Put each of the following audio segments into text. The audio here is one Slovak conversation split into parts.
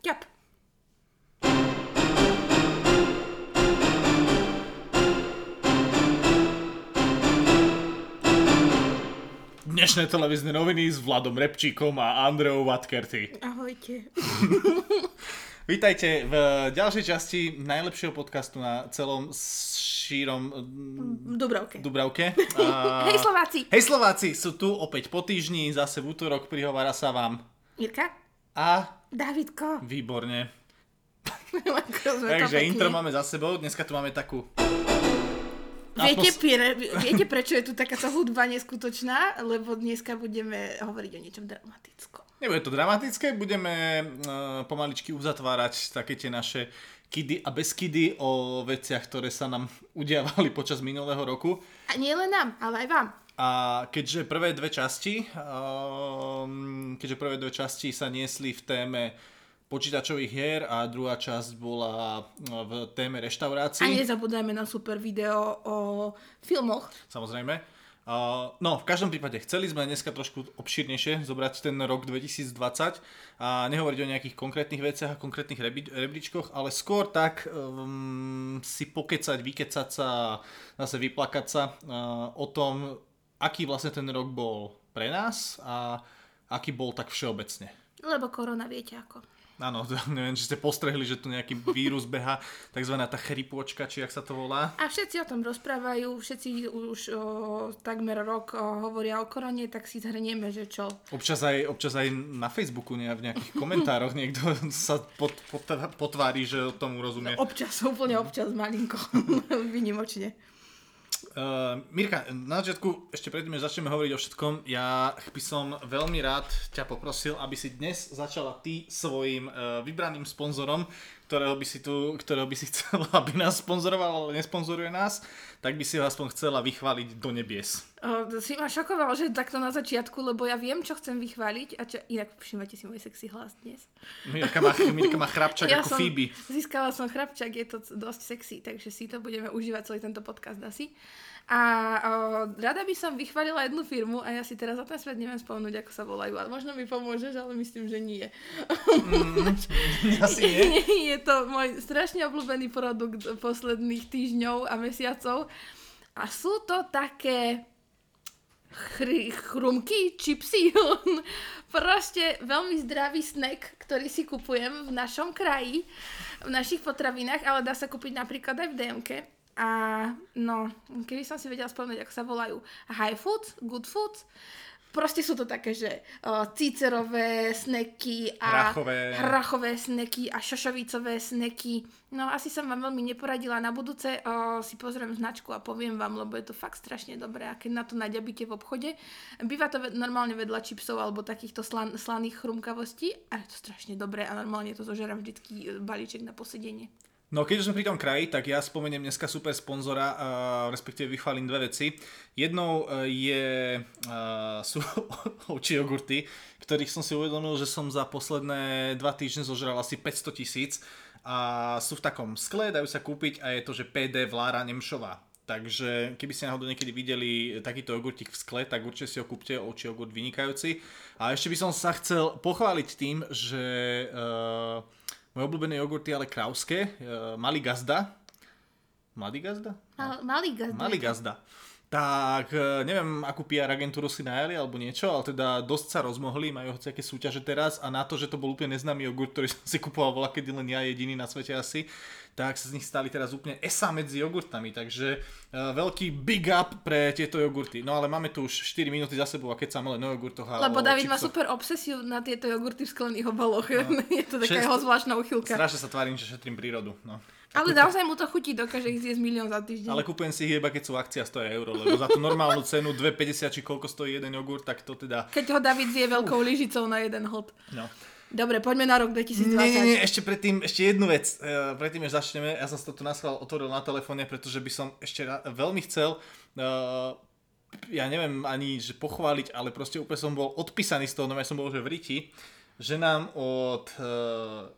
Ťap. Dnešné televízne noviny s Vladom Repčíkom a Andreou Vatkerty. Ahojte. Vítajte v ďalšej časti najlepšieho podcastu na celom šírom V Dubravke. Dubravke. Hej Slováci. Hej Slováci, sú tu opäť po týždni, zase v útorok prihovára sa vám. Mirka? A Davidko. výborne. Ako sme to Takže intro máme za sebou, dneska tu máme takú... Viete, pre, viete, prečo je tu takáto hudba neskutočná? Lebo dneska budeme hovoriť o niečom dramatickom. Nebude to dramatické, budeme uh, pomaličky uzatvárať také tie naše kidy a bezkidy o veciach, ktoré sa nám udiavali počas minulého roku. A nie len nám, ale aj vám. A keďže prvé dve časti, um, keďže prvé dve časti sa niesli v téme počítačových hier a druhá časť bola v téme A reštaurácií, nezabúdajme na super video o filmoch. samozrejme. Uh, no, v každom prípade, chceli sme dneska trošku obšírnejšie zobrať ten rok 2020 a nehovoriť o nejakých konkrétnych veciach a konkrétnych rebríčkoch, ale skôr tak um, si pokecať, vykecať sa a zase vyplakať sa uh, o tom, aký vlastne ten rok bol pre nás a aký bol tak všeobecne. Lebo korona viete ako. Áno, neviem, či ste postrehli, že tu nejaký vírus beha, takzvaná tá chrypôčka, či jak sa to volá. A všetci o tom rozprávajú, všetci už o, takmer rok o, hovoria o korone, tak si zhrnieme, že čo. Občas aj, občas aj na Facebooku ne, v nejakých komentároch niekto sa pot, pot, potvári, že o tomu rozumie. Občas, úplne občas, malinko, vynimočne. Uh, Mirka, na začiatku, ešte predtým, než začneme hovoriť o všetkom, ja by som veľmi rád ťa poprosil, aby si dnes začala ty svojim uh, vybraným sponzorom, ktorého by si tu, ktorého by si chcela, aby nás sponzoroval, ale nesponzoruje nás, tak by si ho aspoň chcela vychváliť do nebies. O, si ma šokoval, že takto na začiatku, lebo ja viem, čo chcem vychváliť a čo, inak všimajte si môj sexy hlas dnes. Mirka má, Mirka má chrapčak ako som, Phoebe. získala som chrapčak, je to dosť sexy, takže si to budeme užívať celý tento podcast asi. A o, rada by som vychválila jednu firmu a ja si teraz za ten svet neviem spomenúť, ako sa volajú, ale možno mi pomôžeš, ale myslím, že nie. Asi nie. je to môj strašne obľúbený produkt posledných týždňov a mesiacov. A sú to také chry, chrumky, čipsy. Proste veľmi zdravý snack, ktorý si kupujem v našom kraji, v našich potravinách, ale dá sa kúpiť napríklad aj v DMK. A no, keby som si vedela spomenúť, ako sa volajú high food, good food, proste sú to také, že uh, cícerové sneky a Hrachové. hrachové sneky a šošovicové sneky. No asi som vám veľmi neporadila. Na budúce o, si pozriem značku a poviem vám, lebo je to fakt strašne dobré. A keď na to naďabíte v obchode, býva to ve- normálne vedľa čipsov alebo takýchto slan- slaných chrumkavostí a je to strašne dobré a normálne to zožerám vždycky e, balíček na posedenie. No keď už sme pri tom kraji, tak ja spomeniem dneska super sponzora, uh, respektíve vychválim dve veci. Jednou uh, je, uh, sú ovčie jogurty, ktorých som si uvedomil, že som za posledné dva týždne zožral asi 500 tisíc a sú v takom skle, dajú sa kúpiť a je to, že PD Vlára Nemšová. Takže keby ste náhodou niekedy videli takýto jogurtík v skle, tak určite si ho kúpte, ovčí jogurt vynikajúci. A ešte by som sa chcel pochváliť tým, že uh, moje obľúbené jogurty, ale krauské, uh, Malý gazda. Mladý gazda? Mal, malý gazda. Malý gazda. Tak e, neviem, akú PR agentúru si najali alebo niečo, ale teda dosť sa rozmohli, majú hociaké súťaže teraz a na to, že to bol úplne neznámy jogurt, ktorý som si kupoval bola kedy len ja jediný na svete asi, tak sa z nich stali teraz úplne esa medzi jogurtami, takže uh, veľký big up pre tieto jogurty. No ale máme tu už 4 minúty za sebou a keď sa len o jogurtoch a Lebo David má super obsesiu na tieto jogurty v sklených obaloch. No. je to taká Šest- jeho zvláštna uchylka. Strašne sa tvárim, že šetrím prírodu. No. Ale naozaj mu to chutí, dokáže ich zjesť milión za týždeň. Ale kúpujem si ich iba keď sú akcia 100 eur, lebo za tú normálnu cenu 2,50 či koľko stojí jeden jogurt, tak to teda... Keď ho David zje veľkou lyžicou na jeden hlb. No. Dobre, poďme na rok 2020. Nie, nie, nie, ešte predtým, ešte jednu vec. Uh, predtým, než začneme, ja som to tu naschval otvoril na telefóne, pretože by som ešte ra- veľmi chcel, uh, ja neviem ani, že pochváliť, ale proste úplne som bol odpísaný z toho, no ja som bol že v riti, že nám od uh,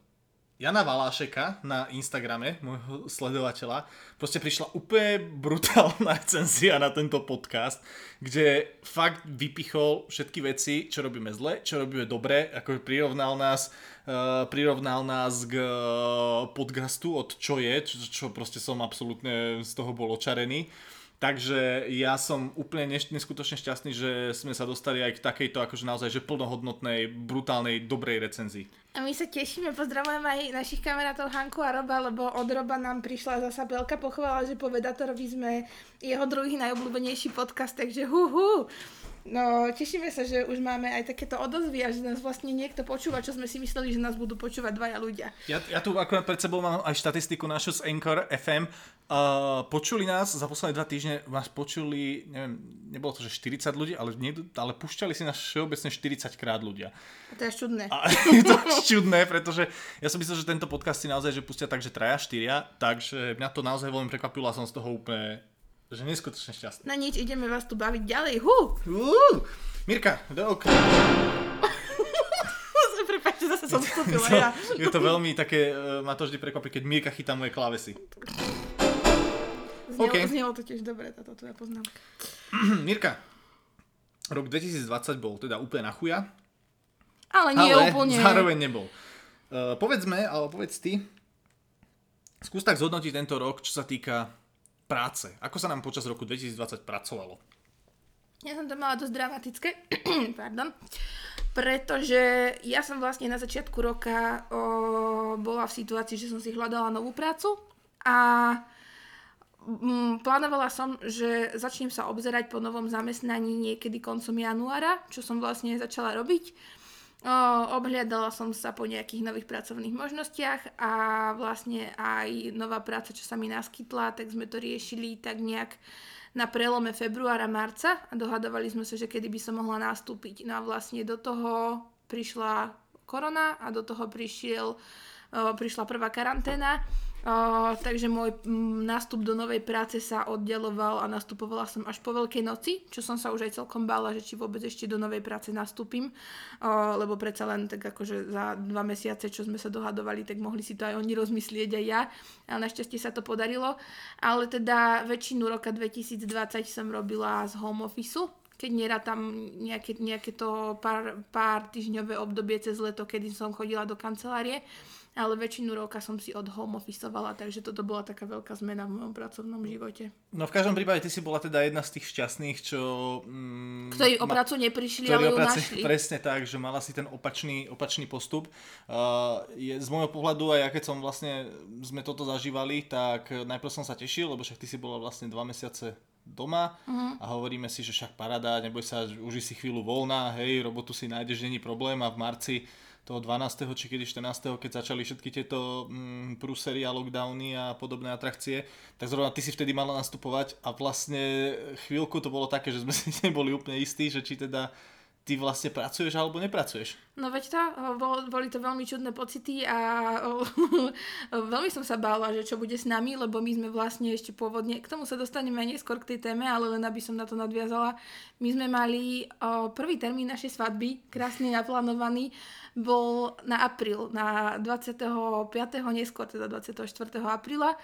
Jana Valášeka na Instagrame, môjho sledovateľa, proste prišla úplne brutálna recenzia na tento podcast, kde fakt vypichol všetky veci, čo robíme zle, čo robíme dobre, ako prirovnal nás, uh, prirovnal nás k uh, podcastu od Čo je, čo, čo proste som absolútne z toho bol očarený. Takže ja som úplne neskutočne šťastný, že sme sa dostali aj k takejto akože naozaj že plnohodnotnej, brutálnej, dobrej recenzii. A my sa tešíme, pozdravujeme aj našich kamarátov Hanku a Roba, lebo od Roba nám prišla zasa veľká pochvala, že po Vedatorovi sme jeho druhý najobľúbenejší podcast, takže hu hu. No, tešíme sa, že už máme aj takéto odozvy a že nás vlastne niekto počúva, čo sme si mysleli, že nás budú počúvať dvaja ľudia. Ja, ja tu akurát pred sebou mám aj štatistiku našu z Anchor FM. Uh, počuli nás za posledné dva týždne, vás počuli, neviem, nebolo to, že 40 ľudí, ale, niekto, ale pušťali si nás všeobecne 40 krát ľudia. To je čudné. A, je to čudné, pretože ja som myslel, že tento podcast si naozaj že pustia tak, že traja, štyria, takže mňa to naozaj veľmi prekvapilo a som z toho úplne že neskutočne šťastný. Na nič, ideme vás tu baviť ďalej. Hu! Uh, Mirka, do okna. Prepačte, zase som vstúpila ja. Je to veľmi také, uh, ma to vždy prekvapí, keď Mirka chytá moje klávesy. Znelo, okay. znelo to tiež dobre, táto tvoja poznámka. Mirka, rok 2020 bol teda úplne na chuja. Ale nie ale úplne. zároveň nebol. Uh, povedzme, ale povedz ty, skús tak zhodnotiť tento rok, čo sa týka práce. Ako sa nám počas roku 2020 pracovalo? Ja som to mala dosť dramatické, pardon, pretože ja som vlastne na začiatku roka o, bola v situácii, že som si hľadala novú prácu a mm, plánovala som, že začnem sa obzerať po novom zamestnaní niekedy koncom januára, čo som vlastne začala robiť. O, obhliadala som sa po nejakých nových pracovných možnostiach a vlastne aj nová práca, čo sa mi naskytla, tak sme to riešili tak nejak na prelome februára, marca a dohadovali sme sa, že kedy by som mohla nastúpiť. No a vlastne do toho prišla korona a do toho prišiel, o, prišla prvá karanténa Takže môj nástup do novej práce sa oddeloval a nastupovala som až po Veľkej noci, čo som sa už aj celkom bála, že či vôbec ešte do novej práce nastúpim, uh, lebo predsa len tak akože za dva mesiace, čo sme sa dohadovali, tak mohli si to aj oni rozmyslieť aj ja, ale našťastie sa to podarilo. Ale teda väčšinu roka 2020 som robila z home office, keď niera tam nejaké, nejaké to pár, pár týždňové obdobie cez leto, kedy som chodila do kancelárie ale väčšinu roka som si od home officeovala, takže toto bola taká veľká zmena v mojom pracovnom živote. No v každom prípade ty si bola teda jedna z tých šťastných, čo... Mm, ktorí o prácu neprišli, ale ju našli. Presne tak, že mala si ten opačný, opačný postup. Uh, je, z môjho pohľadu, aj ja keď som vlastne, sme toto zažívali, tak najprv som sa tešil, lebo však ty si bola vlastne dva mesiace doma uh-huh. a hovoríme si, že však parada, neboj sa, už si chvíľu voľná, hej, robotu si nájdeš, není problém a v marci toho 12. či kedy 14. keď začali všetky tieto mm, prúsery a lockdowny a podobné atrakcie, tak zrovna ty si vtedy mala nastupovať a vlastne chvíľku to bolo také, že sme si neboli úplne istí, že či teda ty vlastne pracuješ alebo nepracuješ. No veď to, bol, boli to veľmi čudné pocity a veľmi som sa bála, že čo bude s nami, lebo my sme vlastne ešte pôvodne, k tomu sa dostaneme neskôr k tej téme, ale len aby som na to nadviazala, my sme mali prvý termín našej svadby, krásne naplánovaný, bol na apríl, na 25. neskôr, teda 24. apríla.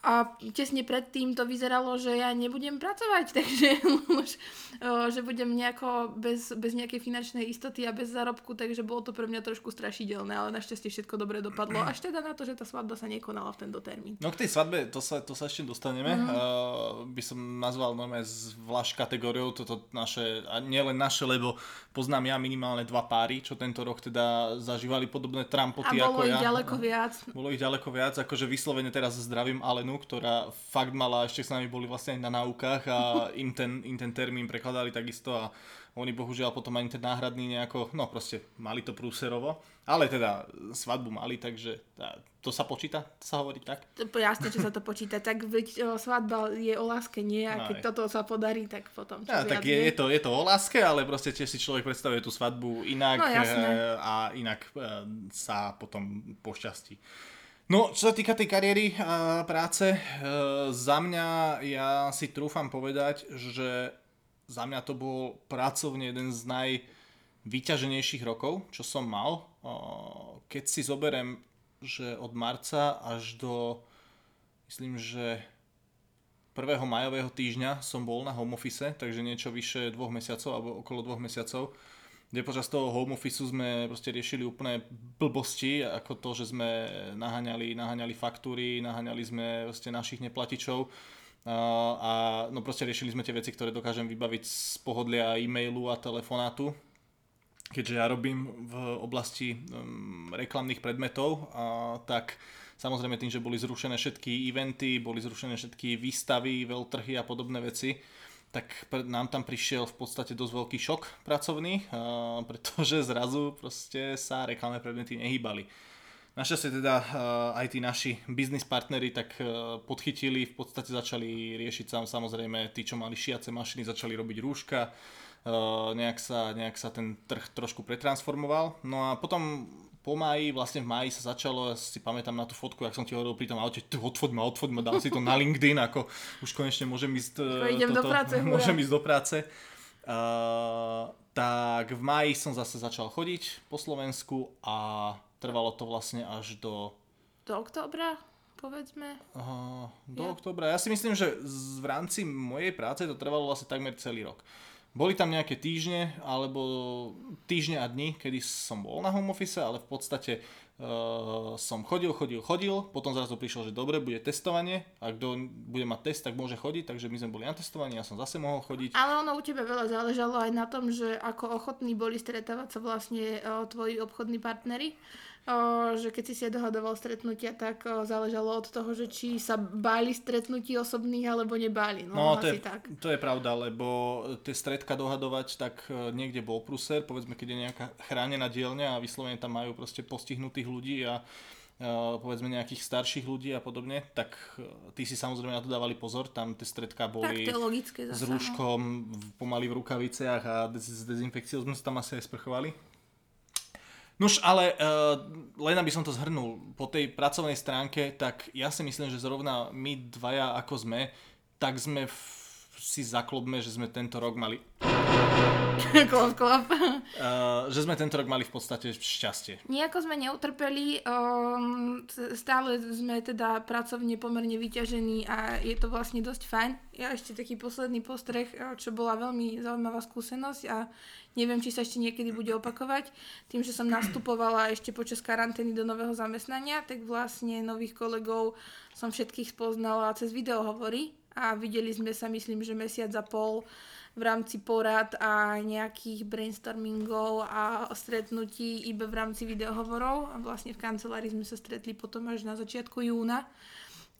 A tesne predtým to vyzeralo, že ja nebudem pracovať, takže že budem nejako bez, bez nejakej finančnej istoty a bez zárobku, takže bolo to pre mňa trošku strašidelné, ale našťastie všetko dobre dopadlo. Až teda na to, že tá svadba sa nekonala v tento termín. No k tej svadbe, to sa, to sa ešte dostaneme. Mm. Uh, by som nazval normálne zvlášť kategóriou toto naše, a nielen naše, lebo poznám ja minimálne dva páry, čo tento rok teda zažívali podobné trampoty a bolo ako ich ja. ďaleko viac. Bolo ich ďaleko viac, akože vyslovene teraz zdravím Alenu ženu, ktorá fakt mala, ešte s nami boli vlastne aj na náukách a im ten, im ten termín prekladali takisto a oni bohužiaľ potom ani ten náhradný nejako, no proste mali to prúserovo, ale teda svadbu mali, takže to sa počíta, sa hovorí tak? Jasne, čo sa to počíta, tak veď svadba je o láske, nie? A keď no, toto sa podarí, tak potom ja, tak je, je, to, je to o láske, ale proste tiež si človek predstavuje tú svadbu inak no, eh, a inak eh, sa potom pošťastí. No, čo sa týka tej kariéry a práce, e, za mňa ja si trúfam povedať, že za mňa to bol pracovne jeden z najvyťaženejších rokov, čo som mal. E, keď si zoberem, že od marca až do, myslím, že 1. majového týždňa som bol na home office, takže niečo vyše dvoch mesiacov alebo okolo dvoch mesiacov, kde počas toho home office sme proste riešili úplné blbosti, ako to, že sme naháňali, naháňali faktúry, naháňali sme proste našich neplatičov. A, no proste riešili sme tie veci, ktoré dokážem vybaviť z pohodlia e-mailu a telefonátu, keďže ja robím v oblasti um, reklamných predmetov, a, tak Samozrejme tým, že boli zrušené všetky eventy, boli zrušené všetky výstavy, veľtrhy a podobné veci, tak nám tam prišiel v podstate dosť veľký šok pracovný, pretože zrazu proste sa reklamné predmety nehýbali. Našťastie teda aj tí naši biznis partnery tak podchytili, v podstate začali riešiť sám, samozrejme tí, čo mali šiace mašiny, začali robiť rúška, nejak sa, nejak sa ten trh trošku pretransformoval. No a potom po máji, vlastne v máji sa začalo, ja si pamätám na tú fotku, ak som ti hovoril pri tom aute, odfoď ma, odfoď ma, dal si to na LinkedIn, ako už konečne môžem ísť, idem toto, do práce, môžem ísť do práce. Uh, tak v máji som zase začal chodiť po Slovensku a trvalo to vlastne až do... Do októbra, povedzme? Uh, do ja. októbra. Ja si myslím, že v rámci mojej práce to trvalo vlastne takmer celý rok. Boli tam nejaké týždne, alebo týždne a dni, kedy som bol na home office, ale v podstate uh, som chodil, chodil, chodil, potom zrazu prišlo, že dobre, bude testovanie. A kto bude mať test, tak môže chodiť, takže my sme boli na testovaní, ja som zase mohol chodiť. Ale ono u teba veľa záležalo aj na tom, že ako ochotní boli stretávať sa vlastne uh, tvoji obchodní partnery že keď si si dohadoval stretnutia, tak záležalo od toho, že či sa báli stretnutí osobných alebo nebáli. No, no to, je, tak. to je pravda, lebo tie stredka dohadovať, tak e, niekde bol pruser, povedzme, keď je nejaká chránená dielňa a vyslovene tam majú proste postihnutých ľudí a Uh, povedzme nejakých starších ľudí a podobne, tak uh, tí si samozrejme na to dávali pozor, tam tie stredka boli tak, logické s rúškom, pomaly v rukaviciach a s dezinfekciou sme sa tam asi aj sprchovali. Nuž, ale uh, len aby som to zhrnul, po tej pracovnej stránke, tak ja si myslím, že zrovna my dvaja ako sme, tak sme v, si zaklopme, že sme tento rok mali klop, klop. Uh, že sme tento rok mali v podstate šťastie. Nejako sme neutrpeli, um, stále sme teda pracovne pomerne vyťažení a je to vlastne dosť fajn. Ja ešte taký posledný postreh, čo bola veľmi zaujímavá skúsenosť a neviem, či sa ešte niekedy bude opakovať. Tým, že som nastupovala ešte počas karantény do nového zamestnania, tak vlastne nových kolegov som všetkých spoznala cez videohovory a videli sme sa, myslím, že mesiac a pol v rámci porad a nejakých brainstormingov a stretnutí iba v rámci videohovorov. A vlastne v kancelárii sme sa stretli potom až na začiatku júna.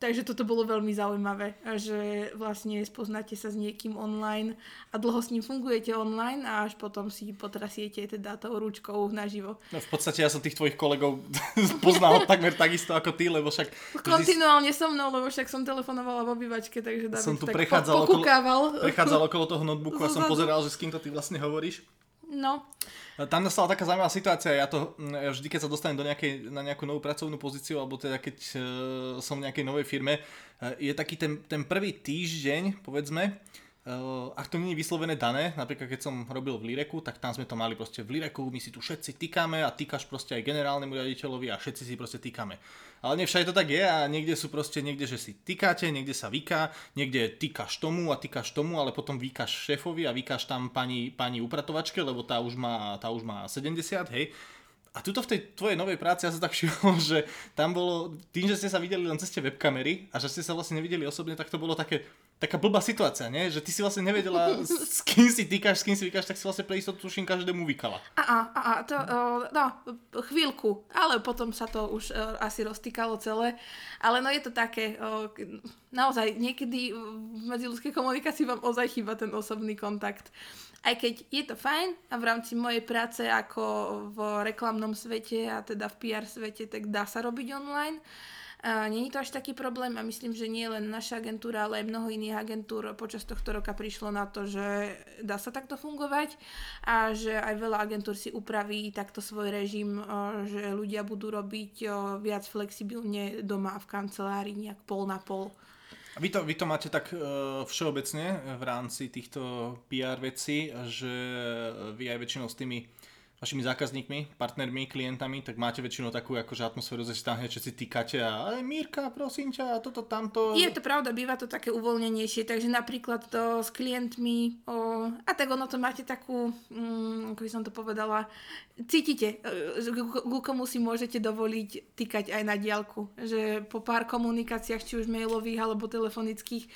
Takže toto bolo veľmi zaujímavé, že vlastne spoznáte sa s niekým online a dlho s ním fungujete online a až potom si potrasiete teda tou ručkou naživo. No v podstate ja som tých tvojich kolegov poznal takmer takisto ako ty, lebo však... Kontinuálne so mnou, lebo však som telefonovala v obývačke, takže David som tu tak prechádzal, po- okolo, prechádzal okolo toho notebooku a som pozeral, že s kým to ty vlastne hovoríš. No. Tam nastala taká zaujímavá situácia, ja to ja vždy, keď sa dostanem do nejakej, na nejakú novú pracovnú pozíciu, alebo teda keď uh, som v nejakej novej firme, uh, je taký ten, ten prvý týždeň, povedzme, Uh, ak to nie je vyslovené dané, napríklad keď som robil v Lireku, tak tam sme to mali proste v Lireku, my si tu všetci týkame a týkaš proste aj generálnemu riaditeľovi a všetci si proste týkame. Ale nie všade to tak je a niekde sú proste, niekde, že si týkate, niekde sa vyká, niekde týkaš tomu a týkaš tomu, ale potom vykáš šéfovi a vykáš tam pani, pani upratovačke, lebo tá už má, tá už má 70, hej. A tuto v tej tvojej novej práci ja sa tak všimol, že tam bolo, tým, že ste sa videli len cez tie webkamery a že ste sa vlastne nevideli osobne, tak to bolo také, taká blbá situácia, nie? Že ty si vlastne nevedela, s kým si týkaš, s kým si vykáš, tak si vlastne pre istotu tuším každému vykala. A, a, a to, uh, no, chvíľku, ale potom sa to už uh, asi roztýkalo celé. Ale no je to také, uh, naozaj niekedy v medziludskej komunikácii vám ozaj chýba ten osobný kontakt. Aj keď je to fajn a v rámci mojej práce ako v reklamnom svete a teda v PR svete, tak dá sa robiť online. Není to až taký problém a myslím, že nie len naša agentúra, ale aj mnoho iných agentúr počas tohto roka prišlo na to, že dá sa takto fungovať a že aj veľa agentúr si upraví takto svoj režim, že ľudia budú robiť viac flexibilne doma v kancelárii, nejak pol na pol. Vy to, vy to máte tak uh, všeobecne v rámci týchto PR vecí, že vy aj väčšinou s tými vašimi zákazníkmi, partnermi, klientami, tak máte väčšinou takú akože atmosféru, že tam hneď všetci týkate a aj Mírka, prosím ťa, toto, tamto. Je to pravda, býva to také uvoľnenejšie, takže napríklad to s klientmi, o, a tak ono to máte takú, mm, ako by som to povedala, cítite, e, ku komu si môžete dovoliť týkať aj na diálku, že po pár komunikáciách, či už mailových alebo telefonických,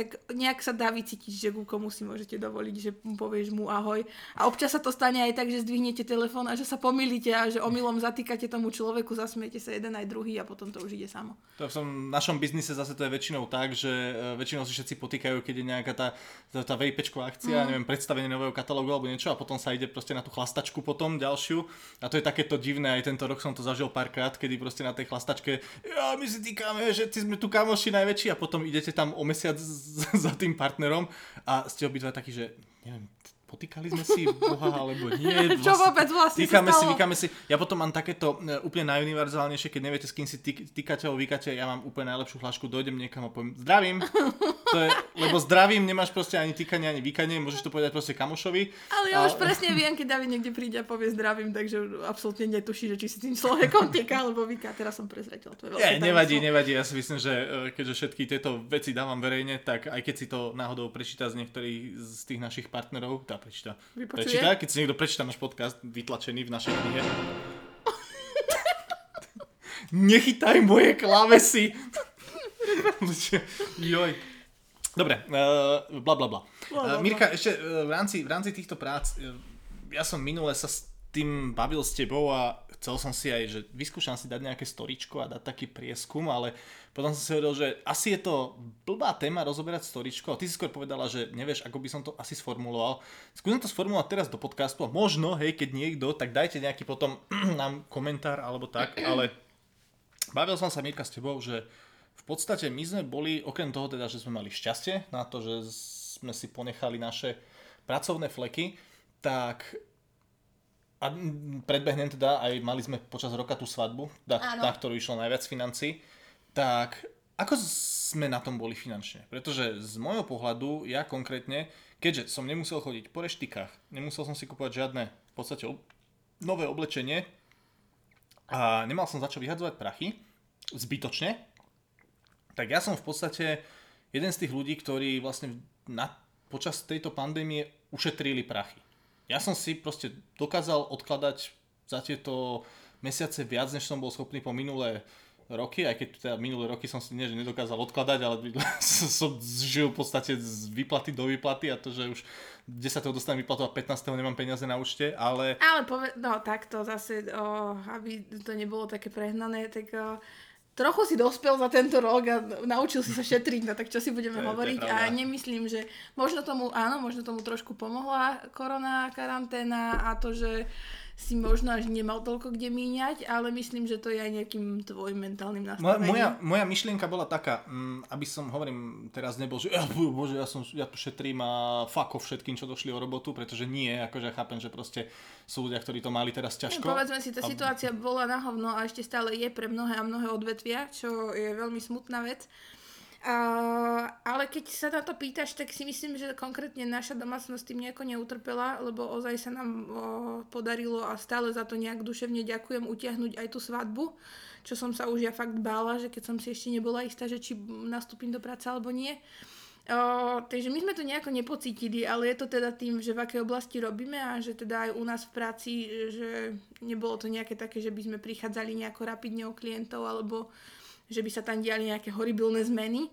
tak nejak sa dá vycítiť, že ku komu si môžete dovoliť, že mu povieš mu ahoj. A občas sa to stane aj tak, že zdvihnete telefón a že sa pomýlite a že omylom zatýkate tomu človeku, zasmiete sa jeden aj druhý a potom to už ide samo. To v našom biznise zase to je väčšinou tak, že e, väčšinou si všetci potýkajú, keď je nejaká tá, tá, tá vejpečková akcia, mm. neviem, predstavenie nového katalógu alebo niečo a potom sa ide proste na tú chlastačku potom ďalšiu. A to je takéto divné, aj tento rok som to zažil párkrát, kedy proste na tej chlastačke, ja my si týkame, že ty sme tu kamoši najväčší a potom idete tam o mesiac za tým partnerom a ste obidva takí, že neviem, potýkali sme si Boha, alebo nie. Vlastne, Čo vôbec vlastne týkame si, vykáme si. Ja potom mám takéto e, úplne najuniverzálnejšie, keď neviete, s kým si týk, týkate alebo vykáte, ja mám úplne najlepšiu flašku, dojdem niekam a poviem zdravím. To je, lebo zdravím nemáš proste ani týkanie, ani vykanie, môžeš to povedať proste kamošovi. Ale ja už presne viem, keď David niekde príde a povie zdravím, takže absolútne netuší, že či si tým človekom týka alebo vyká. Teraz som prezretel. To je veľké Nie, nevadí, tajomstvo. nevadí. Ja si myslím, že e, keďže všetky tieto veci dávam verejne, tak aj keď si to náhodou prečíta z niektorých z tých našich partnerov, tá prečíta, Vypočuje? prečíta, keď si niekto prečíta náš podcast vytlačený v našej knihe. Nechytaj moje klávesy. Joj. Dobre, uh, bla bla bla. Bla, bla, Uh, bla. Mirka, ešte uh, v rámci, v rámci týchto prác, uh, ja som minule sa tým bavil s tebou a chcel som si aj, že vyskúšam si dať nejaké storičko a dať taký prieskum, ale potom som si hovoril, že asi je to blbá téma rozoberať storičko. A ty si skôr povedala, že nevieš, ako by som to asi sformuloval. Skúsim to sformulovať teraz do podcastu a možno, hej, keď niekto, tak dajte nejaký potom nám komentár alebo tak, ale bavil som sa Mirka s tebou, že v podstate my sme boli, okrem toho teda, že sme mali šťastie na to, že sme si ponechali naše pracovné fleky, tak a predbehnem teda, aj mali sme počas roka tú svadbu, na, na ktorú išlo najviac financí, tak ako sme na tom boli finančne? Pretože z môjho pohľadu, ja konkrétne, keďže som nemusel chodiť po reštikách, nemusel som si kúpovať žiadne v podstate ob- nové oblečenie a nemal som za čo vyhadzovať prachy, zbytočne, tak ja som v podstate jeden z tých ľudí, ktorí vlastne na, počas tejto pandémie ušetrili prachy. Ja som si proste dokázal odkladať za tieto mesiace viac, než som bol schopný po minulé roky, aj keď teda minulé roky som si nie, že nedokázal odkladať, ale som žil v podstate z výplaty do výplaty a to, že už 10. dostanem výplatu a 15. nemám peniaze na účte, ale Ale pove- no takto zase, o, aby to nebolo také prehnané, tak o, trochu si dospel za tento rok a naučil si sa šetriť, no tak čo si budeme To je- to je hovoriť? A nemyslím, že možno tomu, áno, možno tomu trošku pomohla korona, karanténa a to, že si možno až nemal toľko kde míňať, ale myslím, že to je aj nejakým tvojim mentálnym nastavením. moja, moja myšlienka bola taká, mm, aby som, hovorím, teraz nebol, že ja, bože, ja, som, ja tu šetrím a off všetkým, čo došli o robotu, pretože nie, akože chápem, že proste sú ľudia, ktorí to mali teraz ťažko. No, povedzme si, tá A- situácia bola na hovno a ešte stále je pre mnohé a mnohé odvetvia, čo je veľmi smutná vec. Ale keď sa na to pýtaš, tak si myslím, že konkrétne naša domácnosť tým nejako neutrpela, lebo ozaj sa nám o, podarilo a stále za to nejak duševne ďakujem utiahnuť aj tú svadbu, čo som sa už ja fakt bála, že keď som si ešte nebola istá, že či nastúpim do práce alebo nie. O, takže my sme to nejako nepocítili, ale je to teda tým, že v akej oblasti robíme a že teda aj u nás v práci, že nebolo to nejaké také, že by sme prichádzali nejako rapidne o klientov alebo že by sa tam diali nejaké horibilné zmeny,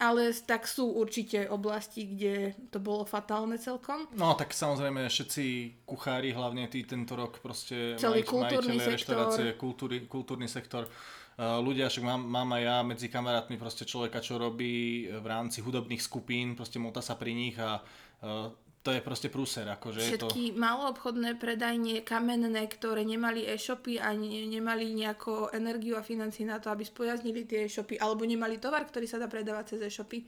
ale tak sú určite oblasti, kde to bolo fatálne celkom. No tak samozrejme všetci kuchári, hlavne tí tento rok proste Celý maj- kultúrny majiteľe sektor. reštaurácie, kultúry, kultúrny sektor. Uh, ľudia, však mám, mám aj ja medzi kamarátmi proste človeka, čo robí v rámci hudobných skupín, proste mota sa pri nich a uh, to je proste prúser, akože je to... Všetky maloobchodné predajne kamenné, ktoré nemali e-shopy a ne, nemali nejakú energiu a financie na to, aby spojaznili tie e-shopy, alebo nemali tovar, ktorý sa dá predávať cez e-shopy,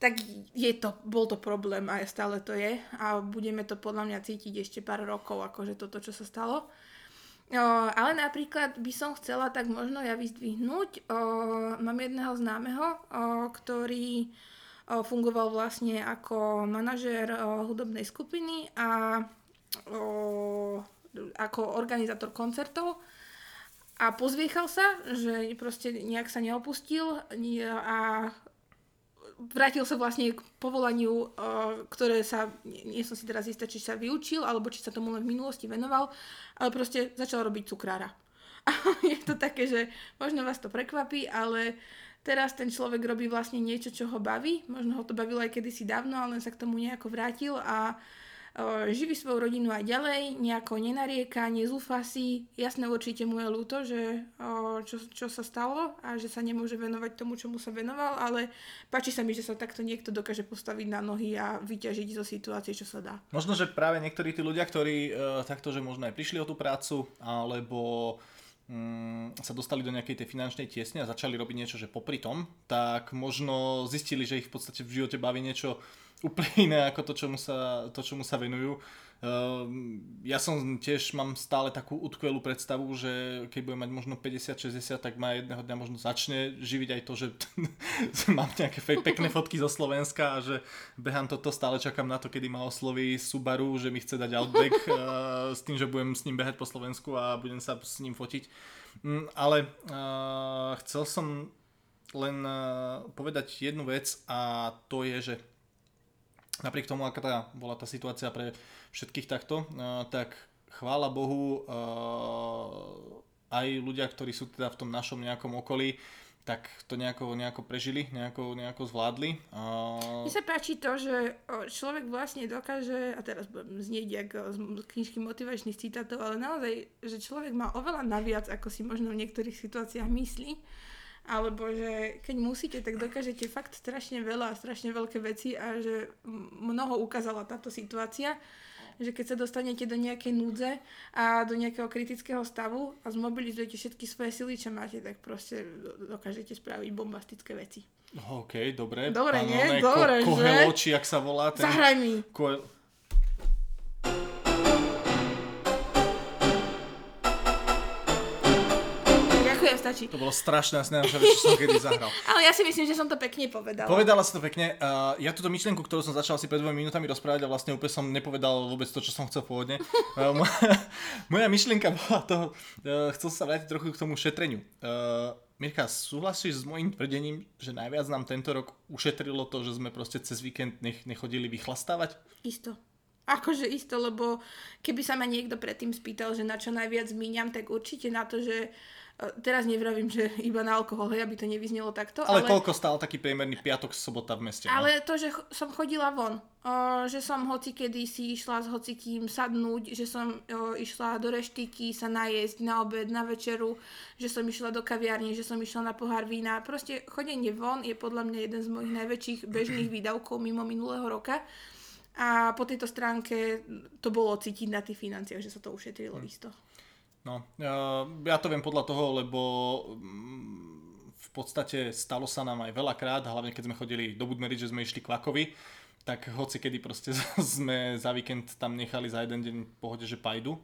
tak je to, bol to problém a stále to je a budeme to podľa mňa cítiť ešte pár rokov, akože toto, čo sa stalo. O, ale napríklad by som chcela tak možno ja vyzdvihnúť, o, mám jedného známeho, o, ktorý fungoval vlastne ako manažér hudobnej skupiny a ako organizátor koncertov a pozviechal sa, že proste nejak sa neopustil a vrátil sa vlastne k povolaniu, ktoré sa, nie som si teraz istá, či sa vyučil, alebo či sa tomu len v minulosti venoval, ale proste začal robiť cukrára. A je to také, že možno vás to prekvapí, ale teraz ten človek robí vlastne niečo, čo ho baví. Možno ho to bavilo aj kedysi dávno, ale len sa k tomu nejako vrátil a živí svoju rodinu aj ďalej, nejako nenarieka, nezúfa si. Jasné určite mu je ľúto, že čo, čo sa stalo a že sa nemôže venovať tomu, čomu sa venoval, ale páči sa mi, že sa takto niekto dokáže postaviť na nohy a vyťažiť zo situácie, čo sa dá. Možno, že práve niektorí tí ľudia, ktorí uh, takto, že možno aj prišli o tú prácu, alebo sa dostali do nejakej tej finančnej tiesne a začali robiť niečo, že popri tom, tak možno zistili, že ich v podstate v živote baví niečo úplne iné ako to, čomu sa, to, čomu sa venujú. Uh, ja som tiež mám stále takú utkvelú predstavu, že keď budem mať možno 50-60, tak ma jedného dňa možno začne živiť aj to, že mám nejaké pekné fotky zo Slovenska a že behám toto, stále čakám na to, kedy ma osloví Subaru, že mi chce dať Outback uh, s tým, že budem s ním behať po Slovensku a budem sa s ním fotiť. Um, ale uh, chcel som len uh, povedať jednu vec a to je, že napriek tomu, aká tá, bola tá situácia pre všetkých takto, tak chvála Bohu aj ľudia, ktorí sú teda v tom našom nejakom okolí, tak to nejako, nejako prežili, nejako, nejako zvládli. Mne sa páči to, že človek vlastne dokáže, a teraz budem znieť jak z knižky motivačných citátov, ale naozaj, že človek má oveľa naviac, ako si možno v niektorých situáciách myslí alebo že keď musíte, tak dokážete fakt strašne veľa a strašne veľké veci a že mnoho ukázala táto situácia, že keď sa dostanete do nejakej núdze a do nejakého kritického stavu a zmobilizujete všetky svoje sily, čo máte, tak proste dokážete spraviť bombastické veci. OK, dobre. Dobre, nie? Dobre, ko- že? Či, ak sa volá. Ten... Zahraj mi. Ko- stačí. To bolo strašné, asi najlepšia vec, čo som kedy zahral. Ale ja si myslím, že som to pekne povedala. Povedala si to pekne. Uh, ja túto myšlienku, ktorú som začal si pred dvomi minútami rozprávať a vlastne úplne som nepovedal vôbec to, čo som chcel pôvodne. Uh, moja, moja myšlienka bola to, uh, chcel sa vrátiť trochu k tomu šetreniu. Uh, Mirka, súhlasíš s môjim tvrdením, že najviac nám tento rok ušetrilo to, že sme proste cez víkend nech, nechodili vychlastávať? Isto. Akože isto, lebo keby sa ma niekto predtým spýtal, že na čo najviac míňam, tak určite na to, že Teraz nevravím, že iba na alkohol, hej, aby to nevyznelo takto. Ale, ale koľko stál taký priemerný piatok, sobota v meste? No? Ale to, že som chodila von, o, že som hoci kedy si išla s hocikým sadnúť, že som o, išla do reštiky sa najesť na obed, na večeru, že som išla do kaviarne, že som išla na pohár vína. Proste chodenie von je podľa mňa jeden z mojich najväčších bežných výdavkov mimo minulého roka. A po tejto stránke to bolo cítiť na tých financiách, že sa to ušetrilo hmm. isto. No, ja to viem podľa toho, lebo mm, v podstate stalo sa nám aj veľakrát, hlavne keď sme chodili do Budmery, že sme išli kvakovi, tak hoci kedy proste sme za víkend tam nechali za jeden deň v pohode, že pajdu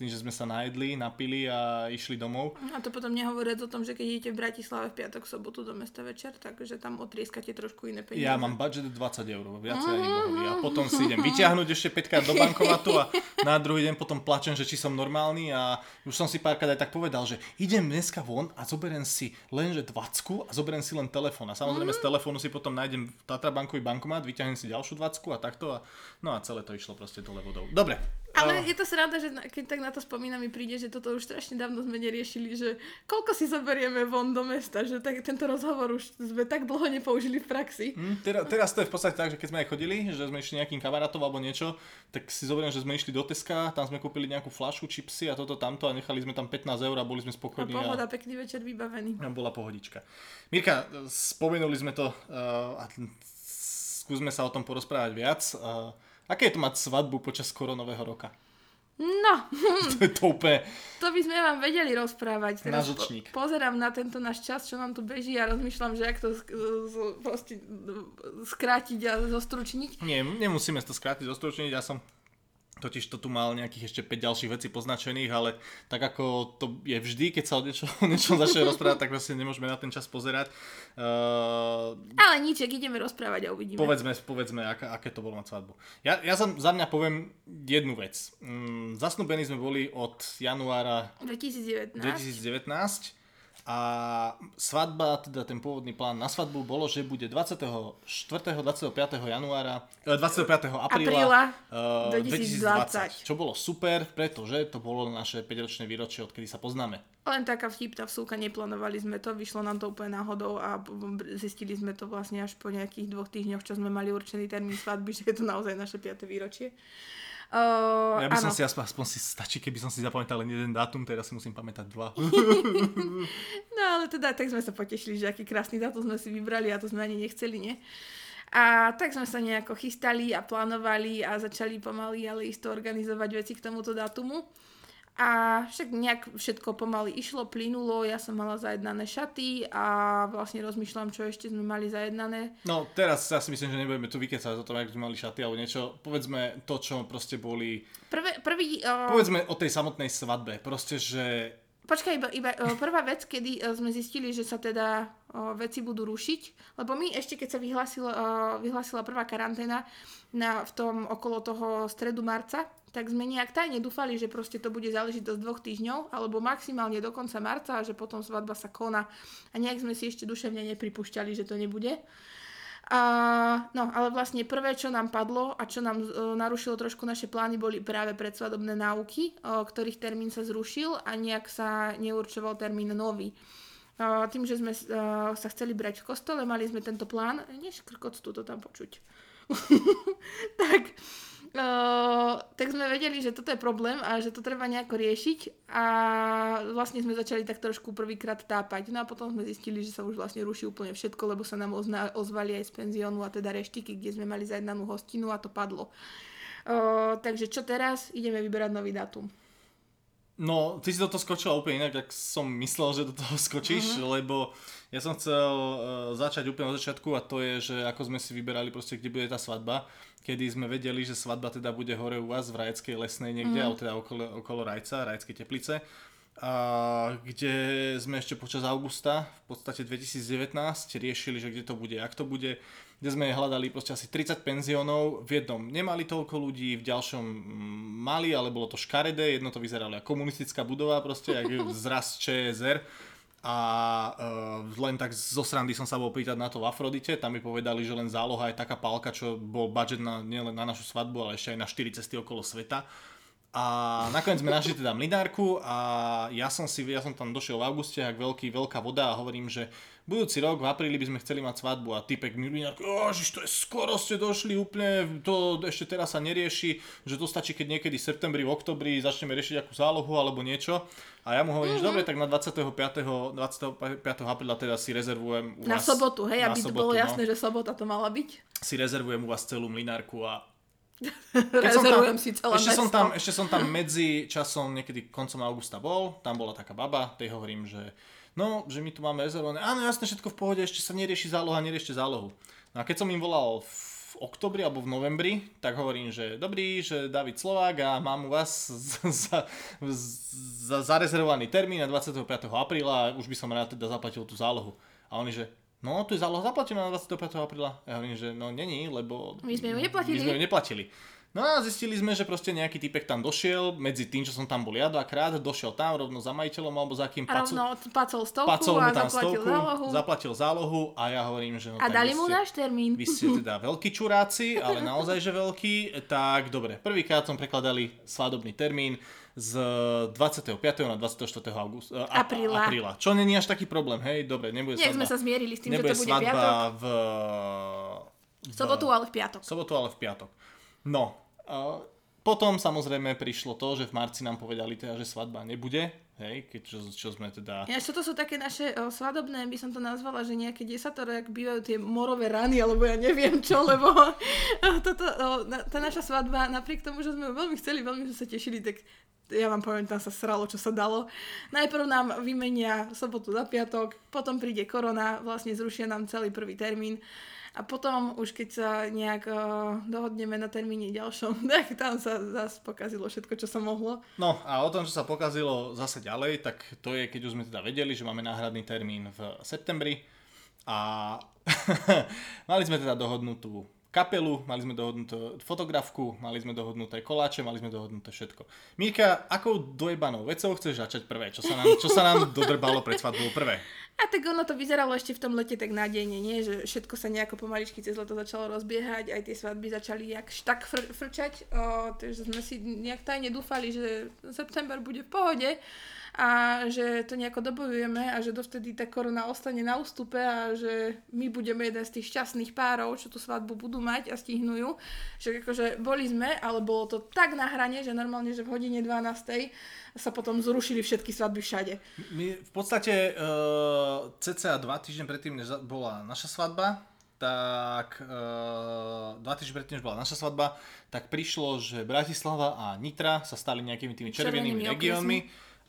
tým, že sme sa najedli, napili a išli domov. A to potom nehovoriac o tom, že keď idete v Bratislave v piatok, sobotu do mesta večer, takže tam otrieskate trošku iné peniaze. Ja mám budget 20 eur, viacej ani bohovi. A potom si idem vyťahnuť ešte 5 krát do bankomatu a na druhý deň potom plačem, že či som normálny a už som si párkrát aj tak povedal, že idem dneska von a zoberiem si lenže 20 a zoberiem si len telefón. A samozrejme mm-hmm. z telefónu si potom nájdem Tatra bankový bankomat, vyťahnem si ďalšiu 20 a takto a no a celé to išlo proste dole vodou. Dobre, ale je to sranda, že keď tak na to spomínam, mi príde, že toto už strašne dávno sme neriešili, že koľko si zoberieme von do mesta, že tak, tento rozhovor už sme tak dlho nepoužili v praxi. Mm, teraz, teraz to je v podstate tak, že keď sme aj chodili, že sme išli nejakým kamarátov alebo niečo, tak si zoberiem, že sme išli do Teska, tam sme kúpili nejakú flašu čipsy a toto tamto a nechali sme tam 15 eur a boli sme spokojní. A pohoda, a... pekný večer vybavený. A bola pohodička. Mirka, spomenuli sme to uh, a skúsme sa o tom porozprávať viac. Uh, Aké je to mať svadbu počas koronového roka? No. to je to úplne... To by sme vám vedeli rozprávať. Teraz po, pozerám na tento náš čas, čo nám tu beží a rozmýšľam, že ak to proste skrátiť a zostručniť. Nie, nemusíme to skrátiť, zostručniť. Ja som Totiž to tu mal nejakých ešte 5 ďalších vecí poznačených, ale tak ako to je vždy, keď sa o niečo, o niečom začne rozprávať, tak vlastne nemôžeme na ten čas pozerať. Uh, ale nič, ideme rozprávať a uvidíme. Povedzme, povedzme aká, aké to bolo mať svadbu. Ja, ja som, za mňa poviem jednu vec. Mm, zasnúbení sme boli od januára 2019. 2019 a svadba, teda ten pôvodný plán na svadbu bolo, že bude 24. 25. januára, 25. Eh, apríla, apríla 2020. 2020. Čo bolo super, pretože to bolo naše 5-ročné výročie, odkedy sa poznáme. Len taká vtipná vsúka, neplánovali sme to, vyšlo nám to úplne náhodou a zistili sme to vlastne až po nejakých dvoch týždňoch, čo sme mali určený termín svadby, že je to naozaj naše 5. výročie. Uh, ja by som si aspoň, aspoň si stačí, keby som si zapamätal len jeden dátum, teraz si musím pamätať dva. no ale teda tak sme sa potešili, že aký krásny dátum sme si vybrali a to sme ani nechceli, nie? A tak sme sa nejako chystali a plánovali a začali pomaly ale isto organizovať veci k tomuto dátumu. A však nejak všetko pomaly išlo, plynulo, ja som mala zajednané šaty a vlastne rozmýšľam, čo ešte sme mali zajednané. No teraz ja si myslím, že nebudeme tu vykecať o tom, ako sme mali šaty alebo niečo. Povedzme to, čo proste boli... Prvé, prvý... Uh... Povedzme o tej samotnej svadbe. Proste, že... Počkaj, iba, iba uh, prvá vec, kedy uh, sme zistili, že sa teda uh, veci budú rušiť, lebo my ešte keď sa vyhlásila, uh, vyhlásila prvá karanténa na, v tom okolo toho stredu marca, tak sme nejak tajne dúfali, že proste to bude záležitosť dvoch týždňov, alebo maximálne do konca marca že potom svadba sa koná. A nejak sme si ešte duševne nepripúšťali, že to nebude. A, no, ale vlastne prvé, čo nám padlo a čo nám uh, narušilo trošku naše plány, boli práve predsvadobné náuky, uh, ktorých termín sa zrušil a nejak sa neurčoval termín nový. Uh, tým, že sme uh, sa chceli brať v kostole, mali sme tento plán, neškrkot tu to tam počuť. tak Uh, tak sme vedeli, že toto je problém a že to treba nejako riešiť a vlastne sme začali tak trošku prvýkrát tápať. No a potom sme zistili, že sa už vlastne ruší úplne všetko, lebo sa nám ozna- ozvali aj z penziónu a teda reštiky, kde sme mali zajednanú hostinu a to padlo. Uh, takže čo teraz? Ideme vyberať nový dátum. No, ty si do toho skočila úplne inak, ak som myslel, že do toho skočíš, uh-huh. lebo ja som chcel uh, začať úplne od začiatku a to je, že ako sme si vyberali proste, kde bude tá svadba. Kedy sme vedeli, že svadba teda bude hore u vás v Rajeckej lesnej niekde, mm. alebo teda okolo, okolo Rajca, Rajeckej teplice, a kde sme ešte počas augusta, v podstate 2019, riešili, že kde to bude, ak to bude, kde sme hľadali proste asi 30 penziónov, v jednom. Nemali toľko ľudí, v ďalšom mali, ale bolo to škaredé, jedno to vyzeralo ako komunistická budova proste, ako zraz ČSR a uh, len tak zo srandy som sa bol pýtať na to v Afrodite, tam mi povedali, že len záloha je taká pálka, čo bol budget na, nielen na našu svadbu, ale ešte aj na 4 cesty okolo sveta. A nakoniec sme našli teda mlinárku a ja som si, ja som tam došiel v auguste, ak veľký, veľká voda a hovorím, že budúci rok v apríli by sme chceli mať svadbu a typek Milinar, že to je skoro ste došli úplne, to ešte teraz sa nerieši, že to stačí, keď niekedy v septembri, v oktobri začneme riešiť akú zálohu alebo niečo. A ja mu hovorím, mm-hmm. že dobre, tak na 25. 25. apríla teda si rezervujem u Na vás, sobotu, hej, aby sobotu, to bolo no. jasné, že sobota to mala byť. Si rezervujem u vás celú mlinárku a keď som tam, si celé ešte som, tam, ešte som tam medzi časom niekedy koncom augusta bol, tam bola taká baba, tej hovorím, že no, že my tu máme rezervované, áno, jasne, všetko v pohode, ešte sa nerieši záloha, neriešte zálohu. No a keď som im volal v oktobri alebo v novembri, tak hovorím, že dobrý, že David Slovák a mám u vás za, za, zarezervovaný termín na 25. apríla a už by som rád teda zaplatil tú zálohu. A oni, že no, tu je záloha zaplatená na 25. apríla. Ja hovorím, že no není, lebo... My sme ju neplatili. My sme ju neplatili. No a zistili sme, že proste nejaký typek tam došiel, medzi tým, čo som tam bol ja dvakrát, došiel tam rovno za majiteľom alebo za kým pacu, rovno pacol stovku pacol a tam zaplatil stovku, zálohu. zaplatil zálohu a ja hovorím, že no A dali mu náš termín. Vy ste teda veľkí čuráci, ale naozaj, že veľký, tak dobre. Prvýkrát som prekladali svadobný termín z 25. na 24. augusta, uh, apríla. apríla. Čo není až taký problém, hej, dobre, nebude Nie, sme sa zmierili s tým, nebude že to bude svadba piatok. v, v sobotu, ale v piatok. sobotu, ale v piatok. No, uh, potom samozrejme prišlo to, že v marci nám povedali teda, že svadba nebude, hej, keď čo, čo sme teda... Ja, čo to sú také naše o, svadobné, by som to nazvala, že nejaké desatoro, ak bývajú tie morové rany, alebo ja neviem čo, lebo toto, o, na, tá naša svadba, napriek tomu, že sme veľmi chceli, veľmi sme sa tešili, tak ja vám poviem, tam sa sralo, čo sa dalo. Najprv nám vymenia sobotu za piatok, potom príde korona, vlastne zrušia nám celý prvý termín. A potom už keď sa nejak uh, dohodneme na termíne ďalšom, tak tam sa zase pokazilo všetko, čo sa mohlo. No a o tom, čo sa pokazilo zase ďalej, tak to je, keď už sme teda vedeli, že máme náhradný termín v septembri a mali sme teda dohodnutú kapelu, mali sme dohodnutú fotografku, mali sme dohodnuté koláče, mali sme dohodnuté všetko. Mirka, akou dojebanou vecou chceš začať prvé? Čo sa nám, čo sa nám dodrbalo pred svadbou prvé? A tak ono to vyzeralo ešte v tom lete tak nádejne, nie? Že všetko sa nejako pomaličky cez leto začalo rozbiehať, aj tie svadby začali jak tak fr- frčať, o, takže sme si nejak tajne dúfali, že september bude v pohode a že to nejako dobojujeme a že dovtedy tá korona ostane na ústupe a že my budeme jeden z tých šťastných párov, čo tú svadbu budú mať a stihnú ju. Že akože boli sme, ale bolo to tak na hrane, že normálne, že v hodine 12 sa potom zrušili všetky svadby všade. My v podstate uh, cca dva týždne predtým, než bola naša svadba, tak uh, dva týždne predtým, než bola naša svadba, tak prišlo, že Bratislava a Nitra sa stali nejakými tými červenými, červenými regiónmi.